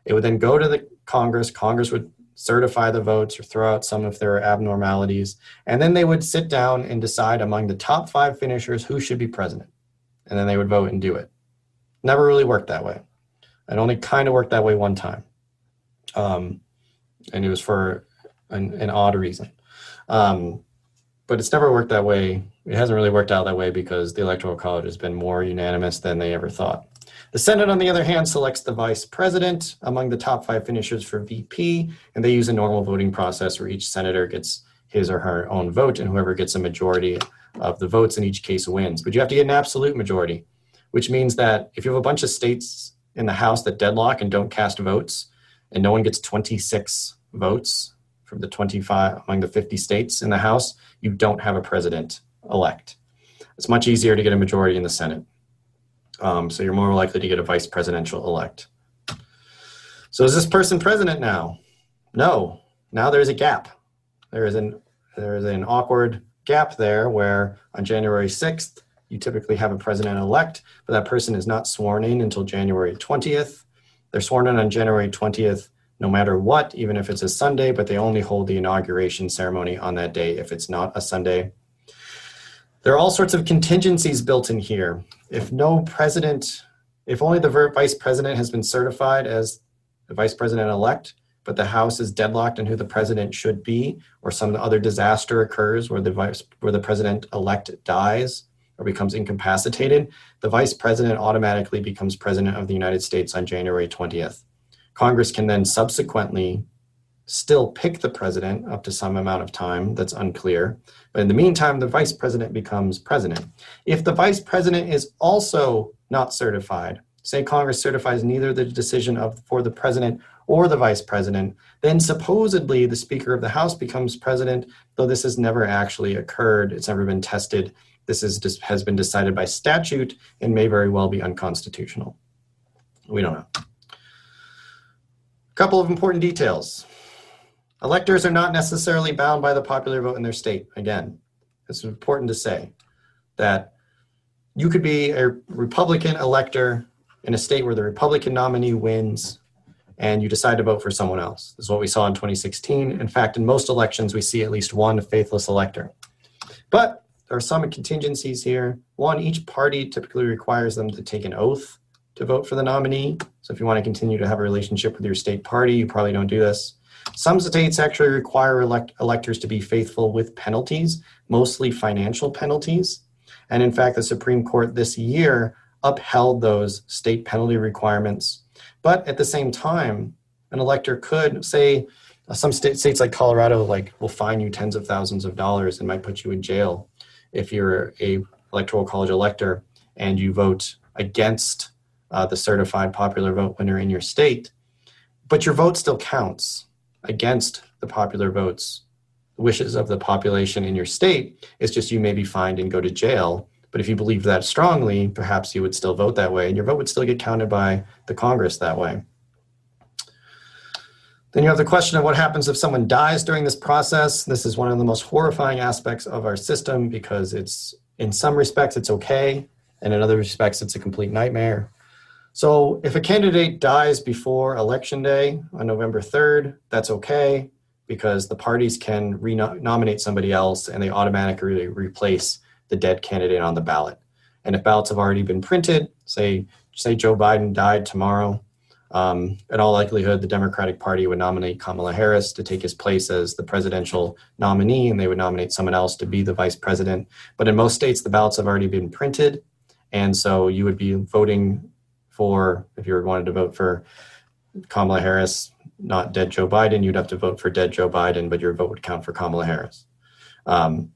It would then go to the Congress. Congress would certify the votes or throw out some if there are abnormalities. And then they would sit down and decide among the top five finishers who should be president. And then they would vote and do it. Never really worked that way. It only kind of worked that way one time. Um, and it was for an, an odd reason. Um, but it's never worked that way. It hasn't really worked out that way because the Electoral College has been more unanimous than they ever thought. The Senate, on the other hand, selects the vice president among the top five finishers for VP, and they use a normal voting process where each senator gets his or her own vote, and whoever gets a majority of the votes in each case wins. But you have to get an absolute majority, which means that if you have a bunch of states in the House that deadlock and don't cast votes, and no one gets 26 votes from the 25 among the 50 states in the House, you don't have a president elect. It's much easier to get a majority in the Senate. Um, so you're more likely to get a vice presidential elect. So is this person president now? No. Now there's a gap. There is an there is an awkward gap there where on January 6th you typically have a president elect, but that person is not sworn in until January 20th. They're sworn in on January 20th no matter what, even if it's a Sunday, but they only hold the inauguration ceremony on that day if it's not a Sunday. There are all sorts of contingencies built in here. If no president, if only the vice president has been certified as the vice president elect, but the House is deadlocked on who the president should be, or some other disaster occurs where the vice where the president elect dies or becomes incapacitated, the vice president automatically becomes president of the United States on January 20th. Congress can then subsequently still pick the president up to some amount of time that's unclear. But in the meantime, the vice president becomes president. If the vice president is also not certified, say Congress certifies neither the decision of for the president or the vice president, then supposedly the Speaker of the House becomes president, though this has never actually occurred. It's never been tested. This is has been decided by statute and may very well be unconstitutional. We don't know. Couple of important details. Electors are not necessarily bound by the popular vote in their state. Again, it's important to say that you could be a Republican elector in a state where the Republican nominee wins and you decide to vote for someone else. This is what we saw in 2016. In fact, in most elections, we see at least one faithless elector. But there are some contingencies here. One, each party typically requires them to take an oath to vote for the nominee. So if you want to continue to have a relationship with your state party, you probably don't do this. Some states actually require elect- electors to be faithful with penalties, mostly financial penalties. And in fact, the Supreme Court this year upheld those state penalty requirements. But at the same time, an elector could say, uh, some state, states like Colorado like will fine you tens of thousands of dollars and might put you in jail if you're a electoral college elector and you vote against uh, the certified popular vote winner in your state, but your vote still counts against the popular votes, wishes of the population in your state. It's just you may be fined and go to jail. But if you believe that strongly, perhaps you would still vote that way, and your vote would still get counted by the Congress that way. Then you have the question of what happens if someone dies during this process. This is one of the most horrifying aspects of our system because it's, in some respects, it's okay, and in other respects, it's a complete nightmare. So if a candidate dies before election day on November 3rd, that's okay because the parties can re-nominate somebody else and they automatically replace the dead candidate on the ballot. And if ballots have already been printed, say say Joe Biden died tomorrow, um, in all likelihood, the Democratic Party would nominate Kamala Harris to take his place as the presidential nominee, and they would nominate someone else to be the vice president. But in most states, the ballots have already been printed, and so you would be voting for, if you wanted to vote for Kamala Harris, not dead Joe Biden, you'd have to vote for dead Joe Biden, but your vote would count for Kamala Harris. Um,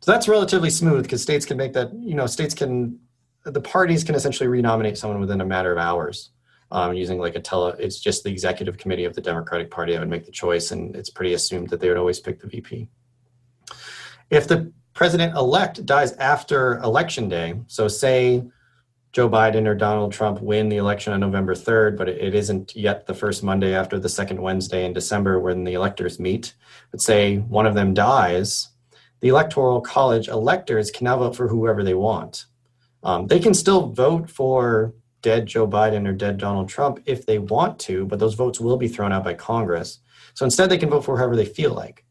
so that's relatively smooth because states can make that, you know, states can, the parties can essentially renominate someone within a matter of hours. Um, using like a tele, it's just the executive committee of the Democratic Party that would make the choice, and it's pretty assumed that they would always pick the VP. If the president elect dies after election day, so say Joe Biden or Donald Trump win the election on November 3rd, but it isn't yet the first Monday after the second Wednesday in December when the electors meet. But say one of them dies, the Electoral College electors can now vote for whoever they want. Um, they can still vote for dead Joe Biden or dead Donald Trump if they want to, but those votes will be thrown out by Congress. So instead, they can vote for whoever they feel like.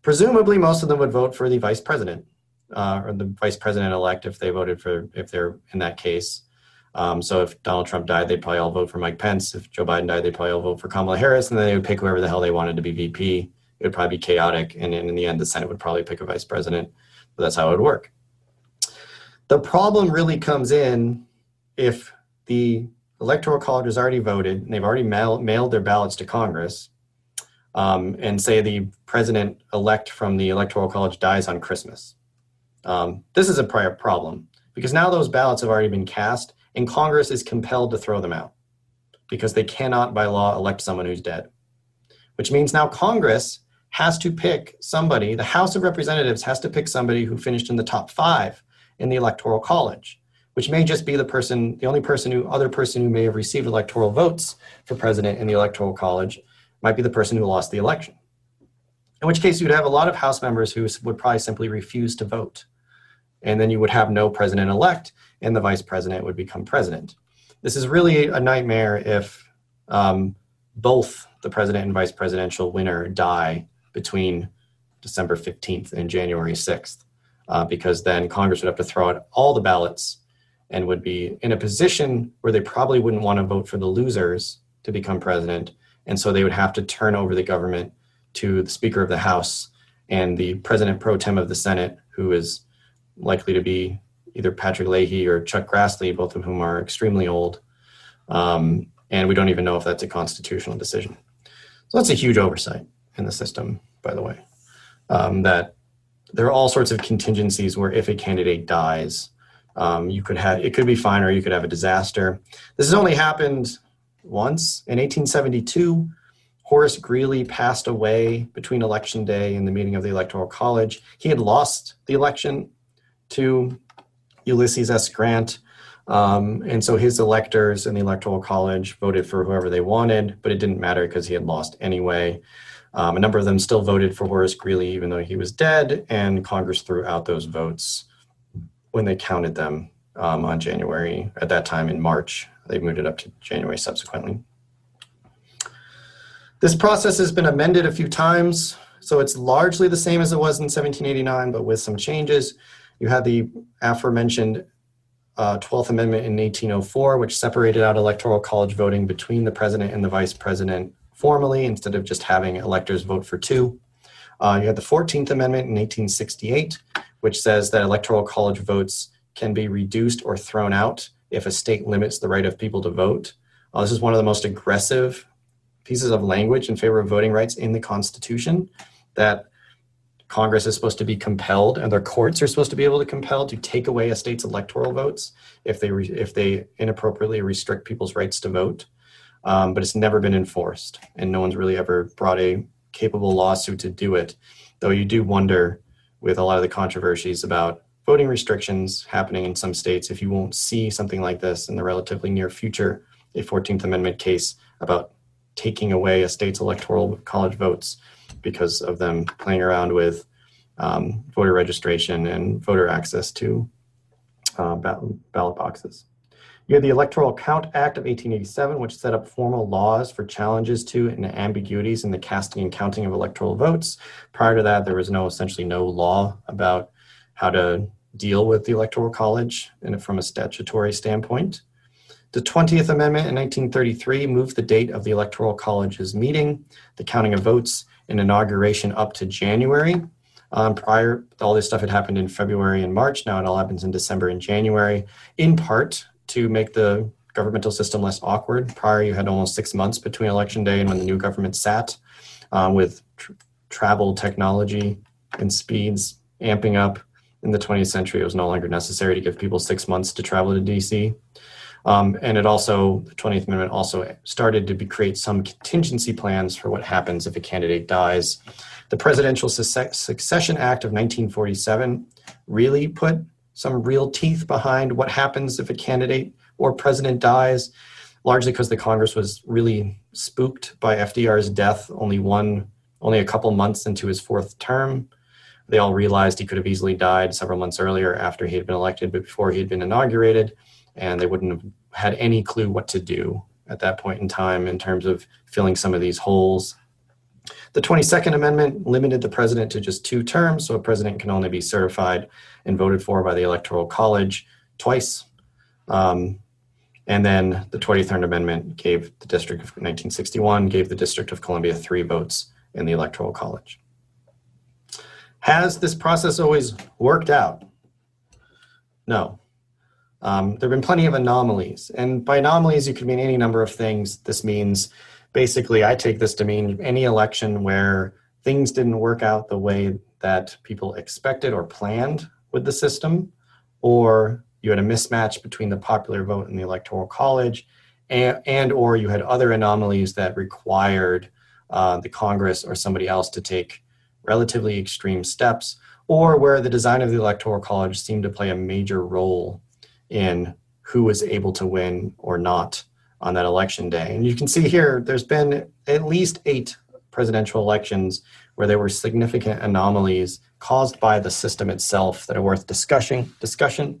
Presumably, most of them would vote for the vice president uh, or the vice president elect if they voted for if they're in that case. Um, so if Donald Trump died, they'd probably all vote for Mike Pence. If Joe Biden died, they'd probably all vote for Kamala Harris, and then they would pick whoever the hell they wanted to be VP. It would probably be chaotic, and in the end, the Senate would probably pick a vice president. But that's how it would work. The problem really comes in if the electoral college has already voted and they've already mail, mailed their ballots to Congress, um, and say the president elect from the electoral college dies on Christmas um, this is a prior problem because now those ballots have already been cast and Congress is compelled to throw them out because they cannot by law elect someone who's dead. Which means now Congress has to pick somebody, the House of Representatives has to pick somebody who finished in the top five in the Electoral College, which may just be the person, the only person who, other person who may have received electoral votes for president in the Electoral College might be the person who lost the election. In which case, you'd have a lot of House members who would probably simply refuse to vote and then you would have no president elect, and the vice president would become president. This is really a nightmare if um, both the president and vice presidential winner die between December 15th and January 6th, uh, because then Congress would have to throw out all the ballots and would be in a position where they probably wouldn't want to vote for the losers to become president. And so they would have to turn over the government to the Speaker of the House and the President pro tem of the Senate, who is likely to be either Patrick Leahy or Chuck Grassley, both of whom are extremely old. Um, and we don't even know if that's a constitutional decision. So that's a huge oversight in the system, by the way. Um, that there are all sorts of contingencies where if a candidate dies, um, you could have it could be fine or you could have a disaster. This has only happened once in 1872. Horace Greeley passed away between election day and the meeting of the Electoral College. He had lost the election to Ulysses S. Grant. Um, and so his electors in the Electoral College voted for whoever they wanted, but it didn't matter because he had lost anyway. Um, a number of them still voted for Horace Greeley, even though he was dead, and Congress threw out those votes when they counted them um, on January, at that time in March. They moved it up to January subsequently. This process has been amended a few times, so it's largely the same as it was in 1789, but with some changes. You had the aforementioned uh, 12th Amendment in 1804, which separated out electoral college voting between the president and the vice president formally instead of just having electors vote for two. Uh, you had the 14th Amendment in 1868, which says that electoral college votes can be reduced or thrown out if a state limits the right of people to vote. Uh, this is one of the most aggressive pieces of language in favor of voting rights in the Constitution that Congress is supposed to be compelled, and their courts are supposed to be able to compel to take away a state's electoral votes if they re- if they inappropriately restrict people's rights to vote. Um, but it's never been enforced, and no one's really ever brought a capable lawsuit to do it. Though you do wonder, with a lot of the controversies about voting restrictions happening in some states, if you won't see something like this in the relatively near future, a 14th Amendment case about taking away a state's electoral college votes because of them playing around with um, voter registration and voter access to uh, ballot boxes. You had the Electoral Count Act of 1887, which set up formal laws for challenges to and ambiguities in the casting and counting of electoral votes. Prior to that, there was no essentially no law about how to deal with the Electoral College and from a statutory standpoint. The 20th Amendment in 1933 moved the date of the Electoral College's meeting, the counting of votes, and inauguration up to January. Um, prior, all this stuff had happened in February and March. Now it all happens in December and January, in part to make the governmental system less awkward. Prior, you had almost six months between election day and when the new government sat, um, with tr- travel technology and speeds amping up. In the 20th century, it was no longer necessary to give people six months to travel to DC. Um, and it also, the 20th Amendment also started to be, create some contingency plans for what happens if a candidate dies. The Presidential Succession Act of 1947 really put some real teeth behind what happens if a candidate or president dies, largely because the Congress was really spooked by FDR's death only one, only a couple months into his fourth term. They all realized he could have easily died several months earlier after he had been elected, but before he had been inaugurated and they wouldn't have had any clue what to do at that point in time in terms of filling some of these holes. The 22nd Amendment limited the president to just two terms, so a president can only be certified and voted for by the Electoral College twice. Um, and then the 23rd Amendment gave the District of 1961 gave the District of Columbia three votes in the Electoral College. Has this process always worked out? No. Um, there have been plenty of anomalies. And by anomalies, you could mean any number of things. This means basically, I take this to mean any election where things didn't work out the way that people expected or planned with the system, or you had a mismatch between the popular vote and the electoral college, and, and or you had other anomalies that required uh, the Congress or somebody else to take relatively extreme steps, or where the design of the electoral college seemed to play a major role in who was able to win or not on that election day. And you can see here, there's been at least eight presidential elections where there were significant anomalies caused by the system itself that are worth discussing. Discussion.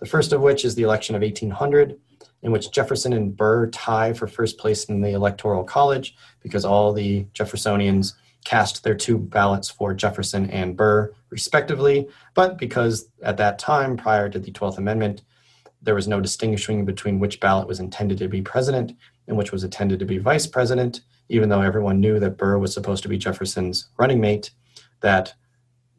The first of which is the election of 1800, in which Jefferson and Burr tie for first place in the Electoral College because all the Jeffersonians cast their two ballots for Jefferson and Burr, respectively. But because at that time, prior to the 12th Amendment, there was no distinguishing between which ballot was intended to be president and which was intended to be vice president, even though everyone knew that Burr was supposed to be Jefferson's running mate, that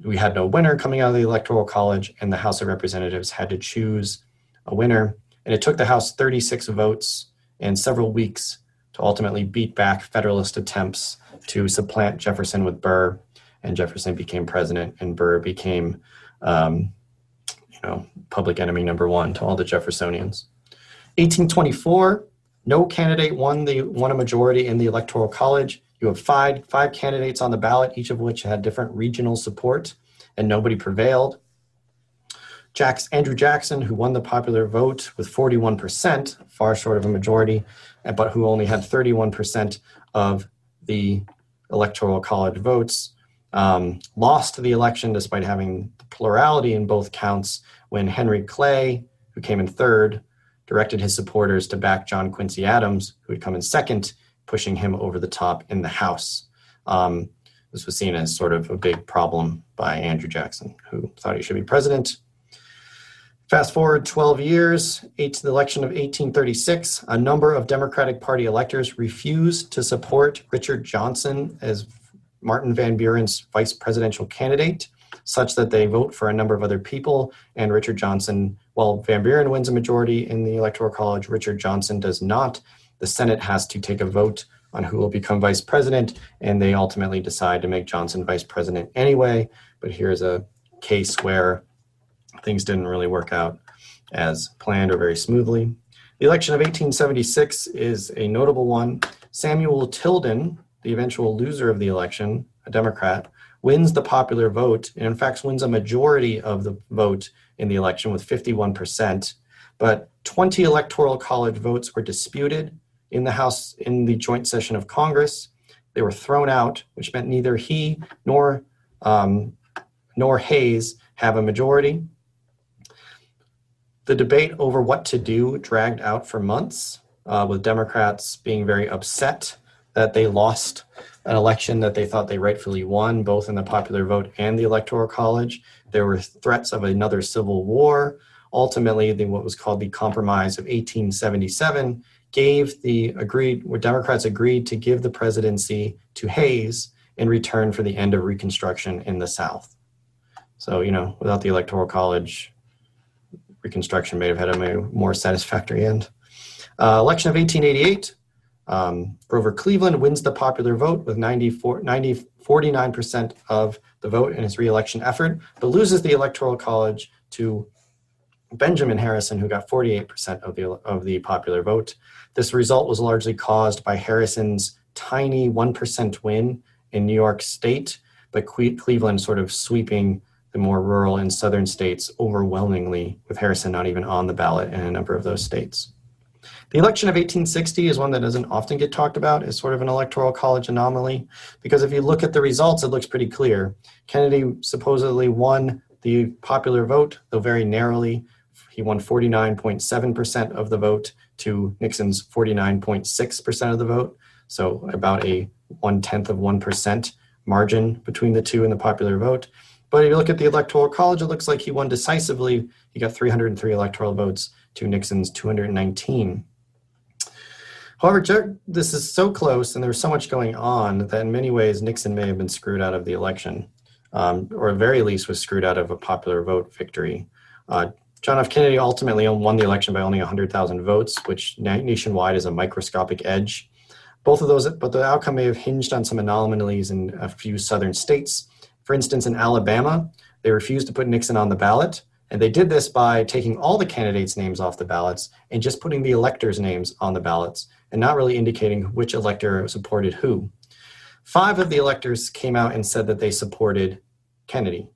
we had no winner coming out of the Electoral College, and the House of Representatives had to choose a winner. And it took the House 36 votes and several weeks to ultimately beat back Federalist attempts to supplant Jefferson with Burr. And Jefferson became president, and Burr became um, know, public enemy number one to all the Jeffersonians. 1824, no candidate won the won a majority in the Electoral College. You have five, five candidates on the ballot, each of which had different regional support, and nobody prevailed. Jacks, Andrew Jackson, who won the popular vote with 41%, far short of a majority, but who only had 31% of the electoral college votes, um, lost the election despite having plurality in both counts when Henry Clay, who came in third, directed his supporters to back John Quincy Adams, who had come in second, pushing him over the top in the House. Um, this was seen as sort of a big problem by Andrew Jackson, who thought he should be president. Fast forward 12 years, eight to the election of 1836, a number of Democratic Party electors refused to support Richard Johnson as Martin Van Buren's vice presidential candidate, such that they vote for a number of other people. And Richard Johnson, while Van Buren wins a majority in the Electoral College, Richard Johnson does not. The Senate has to take a vote on who will become vice president, and they ultimately decide to make Johnson vice president anyway. But here's a case where things didn't really work out as planned or very smoothly. The election of 1876 is a notable one. Samuel Tilden, the eventual loser of the election, a Democrat, wins the popular vote and, in fact, wins a majority of the vote in the election with 51%. But 20 electoral college votes were disputed in the House in the joint session of Congress. They were thrown out, which meant neither he nor um, nor Hayes have a majority. The debate over what to do dragged out for months, uh, with Democrats being very upset that they lost an election that they thought they rightfully won, both in the popular vote and the electoral college. There were threats of another civil war. Ultimately, the, what was called the Compromise of 1877 gave the agreed, where Democrats agreed to give the presidency to Hayes in return for the end of Reconstruction in the South. So, you know, without the electoral college, Reconstruction may have had a more satisfactory end. Uh, election of 1888, um, Grover Cleveland wins the popular vote with 94, 90, 49% of the vote in his reelection effort, but loses the electoral college to Benjamin Harrison, who got 48% of the, of the popular vote. This result was largely caused by Harrison's tiny 1% win in New York State, but Cleveland sort of sweeping the more rural and southern states overwhelmingly, with Harrison not even on the ballot in a number of those states. The election of 1860 is one that doesn't often get talked about as sort of an electoral college anomaly, because if you look at the results, it looks pretty clear. Kennedy supposedly won the popular vote, though very narrowly. He won 49.7% of the vote to Nixon's 49.6% of the vote, so about a one tenth of 1% margin between the two in the popular vote. But if you look at the Electoral College, it looks like he won decisively. He got 303 electoral votes to Nixon's 219. However, this is so close and there's so much going on that in many ways Nixon may have been screwed out of the election, um, or at very least was screwed out of a popular vote victory. Uh, John F. Kennedy ultimately won the election by only 100,000 votes, which nationwide is a microscopic edge. Both of those, but the outcome may have hinged on some anomalies in a few southern states for instance, in Alabama, they refused to put Nixon on the ballot. And they did this by taking all the candidates' names off the ballots and just putting the electors' names on the ballots and not really indicating which elector supported who. Five of the electors came out and said that they supported Kennedy.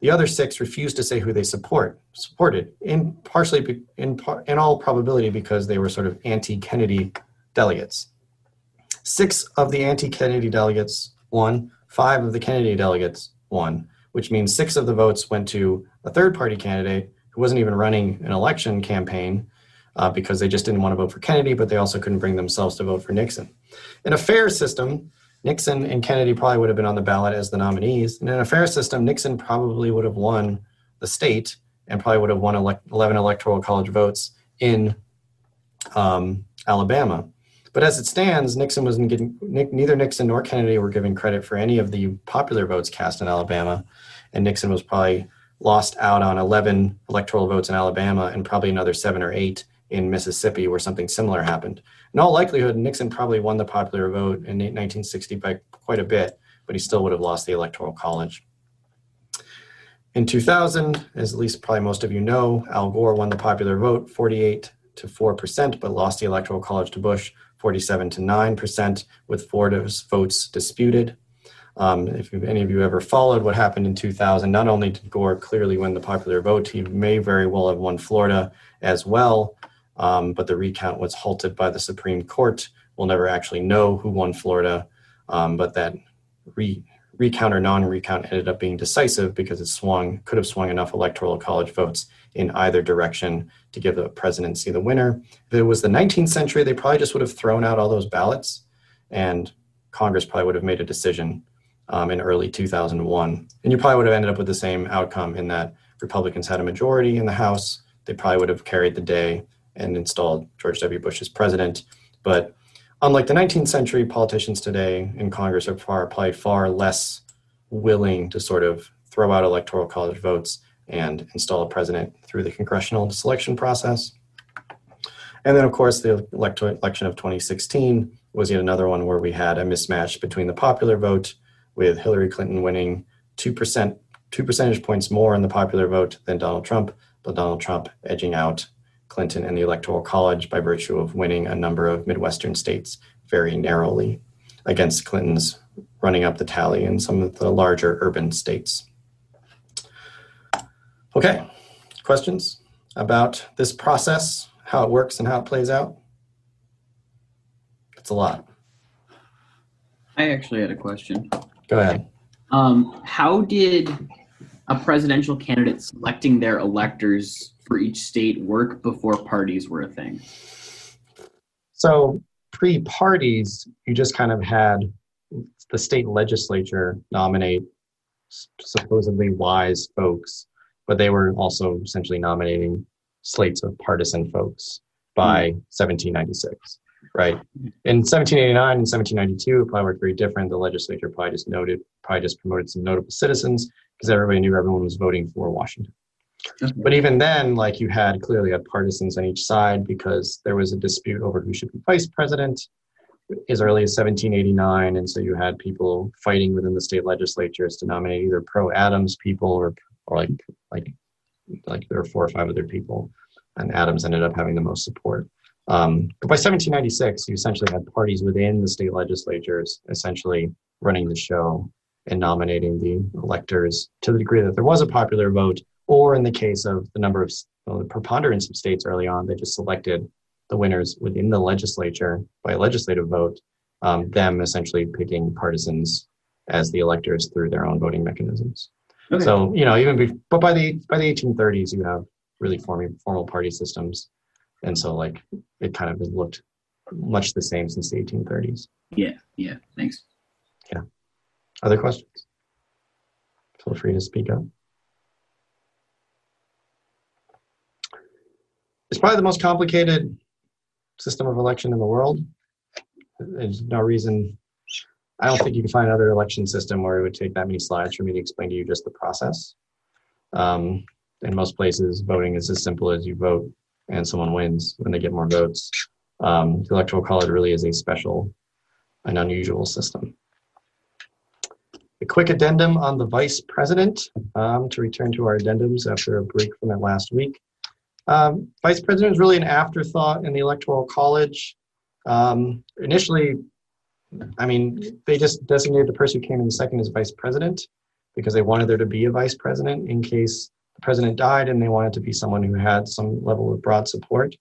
The other six refused to say who they support supported, in partially in par, in all probability because they were sort of anti-Kennedy delegates. Six of the anti-Kennedy delegates won five of the Kennedy delegates won, which means six of the votes went to a third party candidate who wasn't even running an election campaign uh, because they just didn't want to vote for Kennedy, but they also couldn't bring themselves to vote for Nixon. In a fair system, Nixon and Kennedy probably would have been on the ballot as the nominees. And in a fair system, Nixon probably would have won the state and probably would have won 11 electoral college votes in um, Alabama. But as it stands, Nixon wasn't getting neither Nixon nor Kennedy were given credit for any of the popular votes cast in Alabama, and Nixon was probably lost out on 11 electoral votes in Alabama and probably another seven or eight in Mississippi, where something similar happened. In all likelihood, Nixon probably won the popular vote in 1960 by quite a bit, but he still would have lost the electoral college. In 2000, as at least probably most of you know, Al Gore won the popular vote 48 to 4%, but lost the electoral college to Bush 47 to 9%, with Florida's votes disputed. Um, if any of you ever followed what happened in 2000, not only did Gore clearly win the popular vote, he may very well have won Florida as well, um, but the recount was halted by the Supreme Court. We'll never actually know who won Florida, um, but that re- recount or non-recount ended up being decisive because it swung could have swung enough electoral college votes in either direction to give the presidency the winner. If it was the 19th century, they probably just would have thrown out all those ballots, and Congress probably would have made a decision um, in early 2001. And you probably would have ended up with the same outcome in that Republicans had a majority in the House. They probably would have carried the day and installed George W. Bush as president. But unlike the 19th century, politicians today in Congress are far, probably far less willing to sort of throw out electoral college votes and install a president through the congressional selection process. And then, of course, the election of 2016 was yet another one where we had a mismatch between the popular vote, with Hillary Clinton winning 2%, two percentage points more in the popular vote than Donald Trump, but Donald Trump edging out Clinton and the Electoral College by virtue of winning a number of Midwestern states very narrowly against Clinton's running up the tally in some of the larger urban states. Okay, questions about this process, how it works, and how it plays out? It's a lot. I actually had a question. Go ahead. Um, how did a presidential candidate selecting their electors for each state work before parties were a thing? So, pre parties, you just kind of had the state legislature nominate supposedly wise folks but they were also essentially nominating slates of partisan folks by mm. 1796, right? In 1789 and 1792, it probably worked very different. The legislature probably just noted, probably just promoted some notable citizens because everybody knew everyone was voting for Washington. But even then, like you had clearly had partisans on each side because there was a dispute over who should be vice president as early as 1789, and so you had people fighting within the state legislatures to nominate either pro Adams people or or like like like there were four or five other people, and Adams ended up having the most support. Um, but by 1796, you essentially had parties within the state legislatures essentially running the show and nominating the electors to the degree that there was a popular vote, or in the case of the number of well, the preponderance of states early on, they just selected the winners within the legislature by a legislative vote, um, them essentially picking partisans as the electors through their own voting mechanisms. Okay. So you know, even be, but by the by the 1830s, you have really formal formal party systems, and so like it kind of has looked much the same since the 1830s. Yeah. Yeah. Thanks. Yeah. Other questions? Feel free to speak up. It's probably the most complicated system of election in the world. There's no reason I don't think you can find another election system where it would take that many slides for me to explain to you just the process. Um, in most places, voting is as simple as you vote and someone wins when they get more votes. Um, the Electoral College really is a special and unusual system. A quick addendum on the vice president um, to return to our addendums after a break from it last week. Um, vice president is really an afterthought in the Electoral College. Um, initially, I mean, they just designated the person who came in second as vice president because they wanted there to be a vice president in case the president died and they wanted to be someone who had some level of broad support.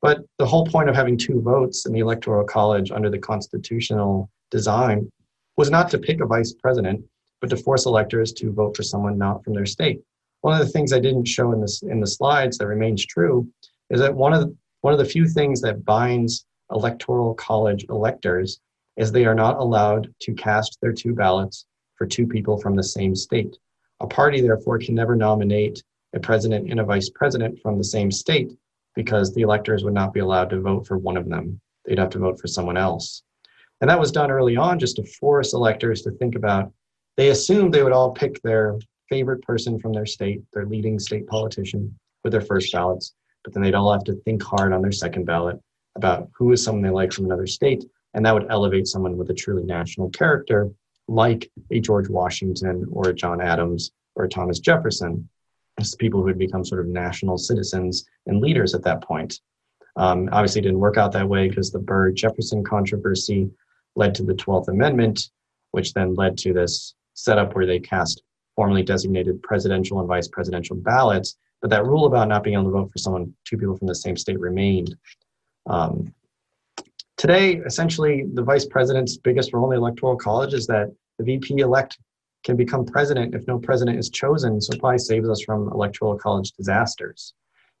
But the whole point of having two votes in the Electoral College under the constitutional design was not to pick a vice president, but to force electors to vote for someone not from their state. One of the things I didn't show in this in the slides that remains true is that one of the, one of the few things that binds electoral college electors as they are not allowed to cast their two ballots for two people from the same state. A party, therefore, can never nominate a president and a vice president from the same state because the electors would not be allowed to vote for one of them. They'd have to vote for someone else. And that was done early on just to force electors to think about, they assumed they would all pick their favorite person from their state, their leading state politician, with their first ballots, but then they'd all have to think hard on their second ballot about who is someone they like from another state and that would elevate someone with a truly national character, like a George Washington or a John Adams or a Thomas Jefferson, as people who had become sort of national citizens and leaders at that point. Um, obviously, didn't work out that way because the Burr Jefferson controversy led to the 12th Amendment, which then led to this setup where they cast formally designated presidential and vice presidential ballots. But that rule about not being able to vote for someone, two people from the same state, remained. Um, today, essentially, the vice president's biggest role in the Electoral College is that the VP elect can become president if no president is chosen. So probably saves us from Electoral College disasters.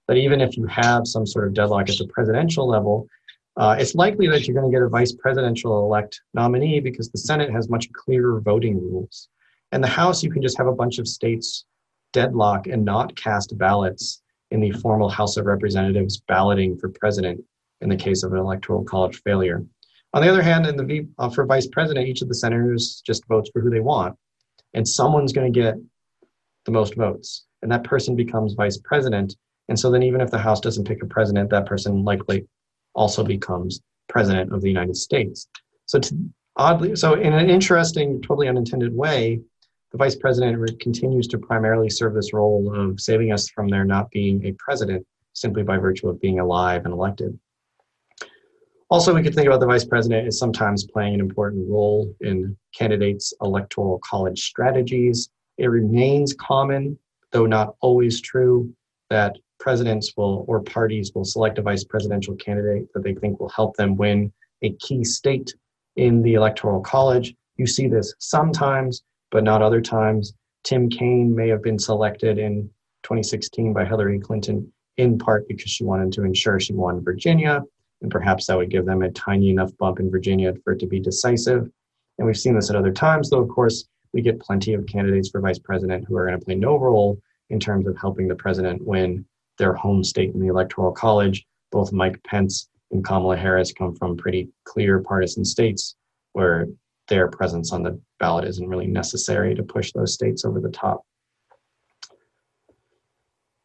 But even if you have some sort of deadlock at the presidential level, uh, it's likely that you're going to get a vice presidential elect nominee because the Senate has much clearer voting rules. And the House, you can just have a bunch of states deadlock and not cast ballots in the formal House of Representatives balloting for president in the case of an electoral college failure. On the other hand, in the uh, for vice president, each of the senators just votes for who they want, and someone's going to get the most votes, and that person becomes vice president. And so then, even if the House doesn't pick a president, that person likely also becomes president of the United States. So to, oddly, so in an interesting, totally unintended way, the vice president continues to primarily serve this role of saving us from there not being a president simply by virtue of being alive and elected. Also, we could think about the vice president as sometimes playing an important role in candidates' electoral college strategies. It remains common, though not always true, that presidents will or parties will select a vice presidential candidate that they think will help them win a key state in the electoral college. You see this sometimes, but not other times. Tim Kaine may have been selected in 2016 by Hillary Clinton in part because she wanted to ensure she won Virginia, and perhaps that would give them a tiny enough bump in Virginia for it to be decisive. And we've seen this at other times, though, of course, we get plenty of candidates for vice president who are going to play no role in terms of helping the president win their home state in the Electoral College. Both Mike Pence and Kamala Harris come from pretty clear partisan states where their presence on the ballot isn't really necessary to push those states over the top.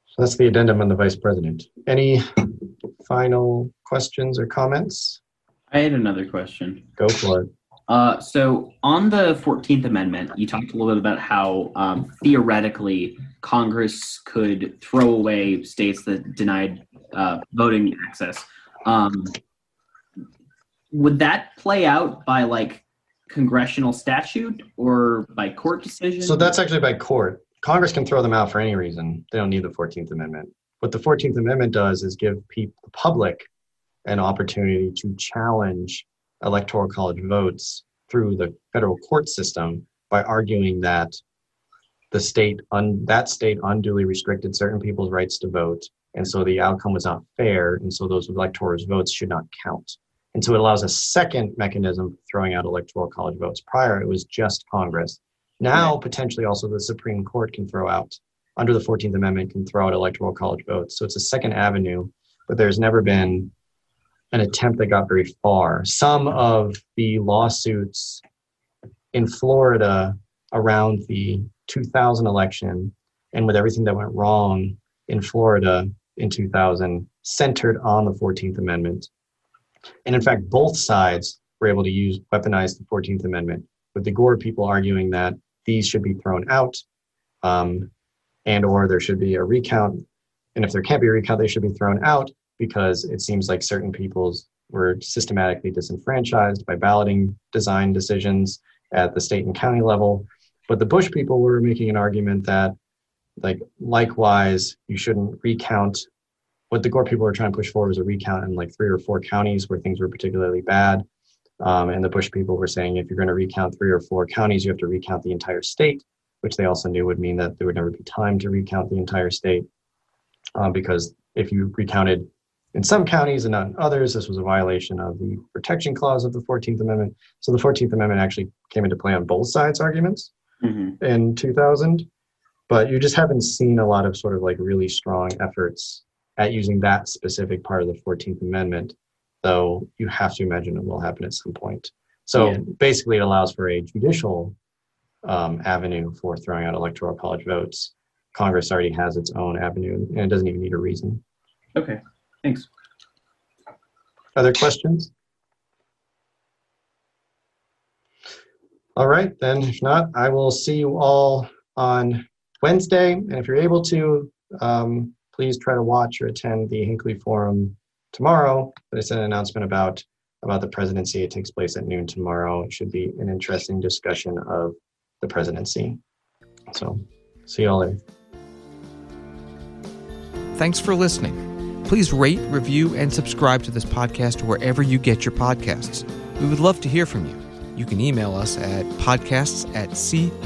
So that's the addendum on the vice president. Any final questions or comments? I had another question. Go for it. Uh, so on the 14th Amendment, you talked a little bit about how um, theoretically Congress could throw away states that denied uh, voting access. Um, would that play out by like congressional statute or by court decision? So that's actually by court. Congress can throw them out for any reason. They don't need the 14th Amendment. What the 14th Amendment does is give people, the public an opportunity to challenge electoral college votes through the federal court system by arguing that the state un, that state unduly restricted certain people's rights to vote. And so the outcome was not fair. And so those electors votes should not count. And so it allows a second mechanism for throwing out electoral college votes. Prior it was just congress. Now potentially also the supreme court can throw out under the 14th amendment can throw out electoral college votes. So it's a second avenue but there's never been an attempt that got very far. Some of the lawsuits in Florida around the 2000 election and with everything that went wrong in Florida in 2000 centered on the 14th Amendment. And in fact, both sides were able to use weaponize the 14th Amendment, with the Gore people arguing that these should be thrown out um, and or there should be a recount. And if there can't be a recount, they should be thrown out because it seems like certain peoples were systematically disenfranchised by balloting design decisions at the state and county level. But the Bush people were making an argument that, like, likewise, you shouldn't recount. What the Gore people were trying to push for was a recount in like three or four counties where things were particularly bad. Um, and the Bush people were saying if you're going to recount three or four counties, you have to recount the entire state, which they also knew would mean that there would never be time to recount the entire state. Uh, because if you recounted in some counties and not in others. This was a violation of the protection clause of the 14th Amendment. So the 14th Amendment actually came into play on both sides' arguments mm-hmm. in 2000. But you just haven't seen a lot of sort of like really strong efforts at using that specific part of the 14th Amendment, though you have to imagine it will happen at some point. So yeah. basically, it allows for a judicial um, avenue for throwing out electoral college votes. Congress already has its own avenue, and it doesn't even need a reason. Okay. Thanks. Other questions? All right, then if not, I will see you all on Wednesday. And if you're able to, um, please try to watch or attend the Hinckley Forum tomorrow, it's an announcement about about the presidency. It takes place at noon tomorrow. It should be an interesting discussion of the presidency. So, see y'all later. Thanks for listening. Please rate, review, and subscribe to this podcast wherever you get your podcasts. We would love to hear from you. You can email us at podcasts at c-span.org.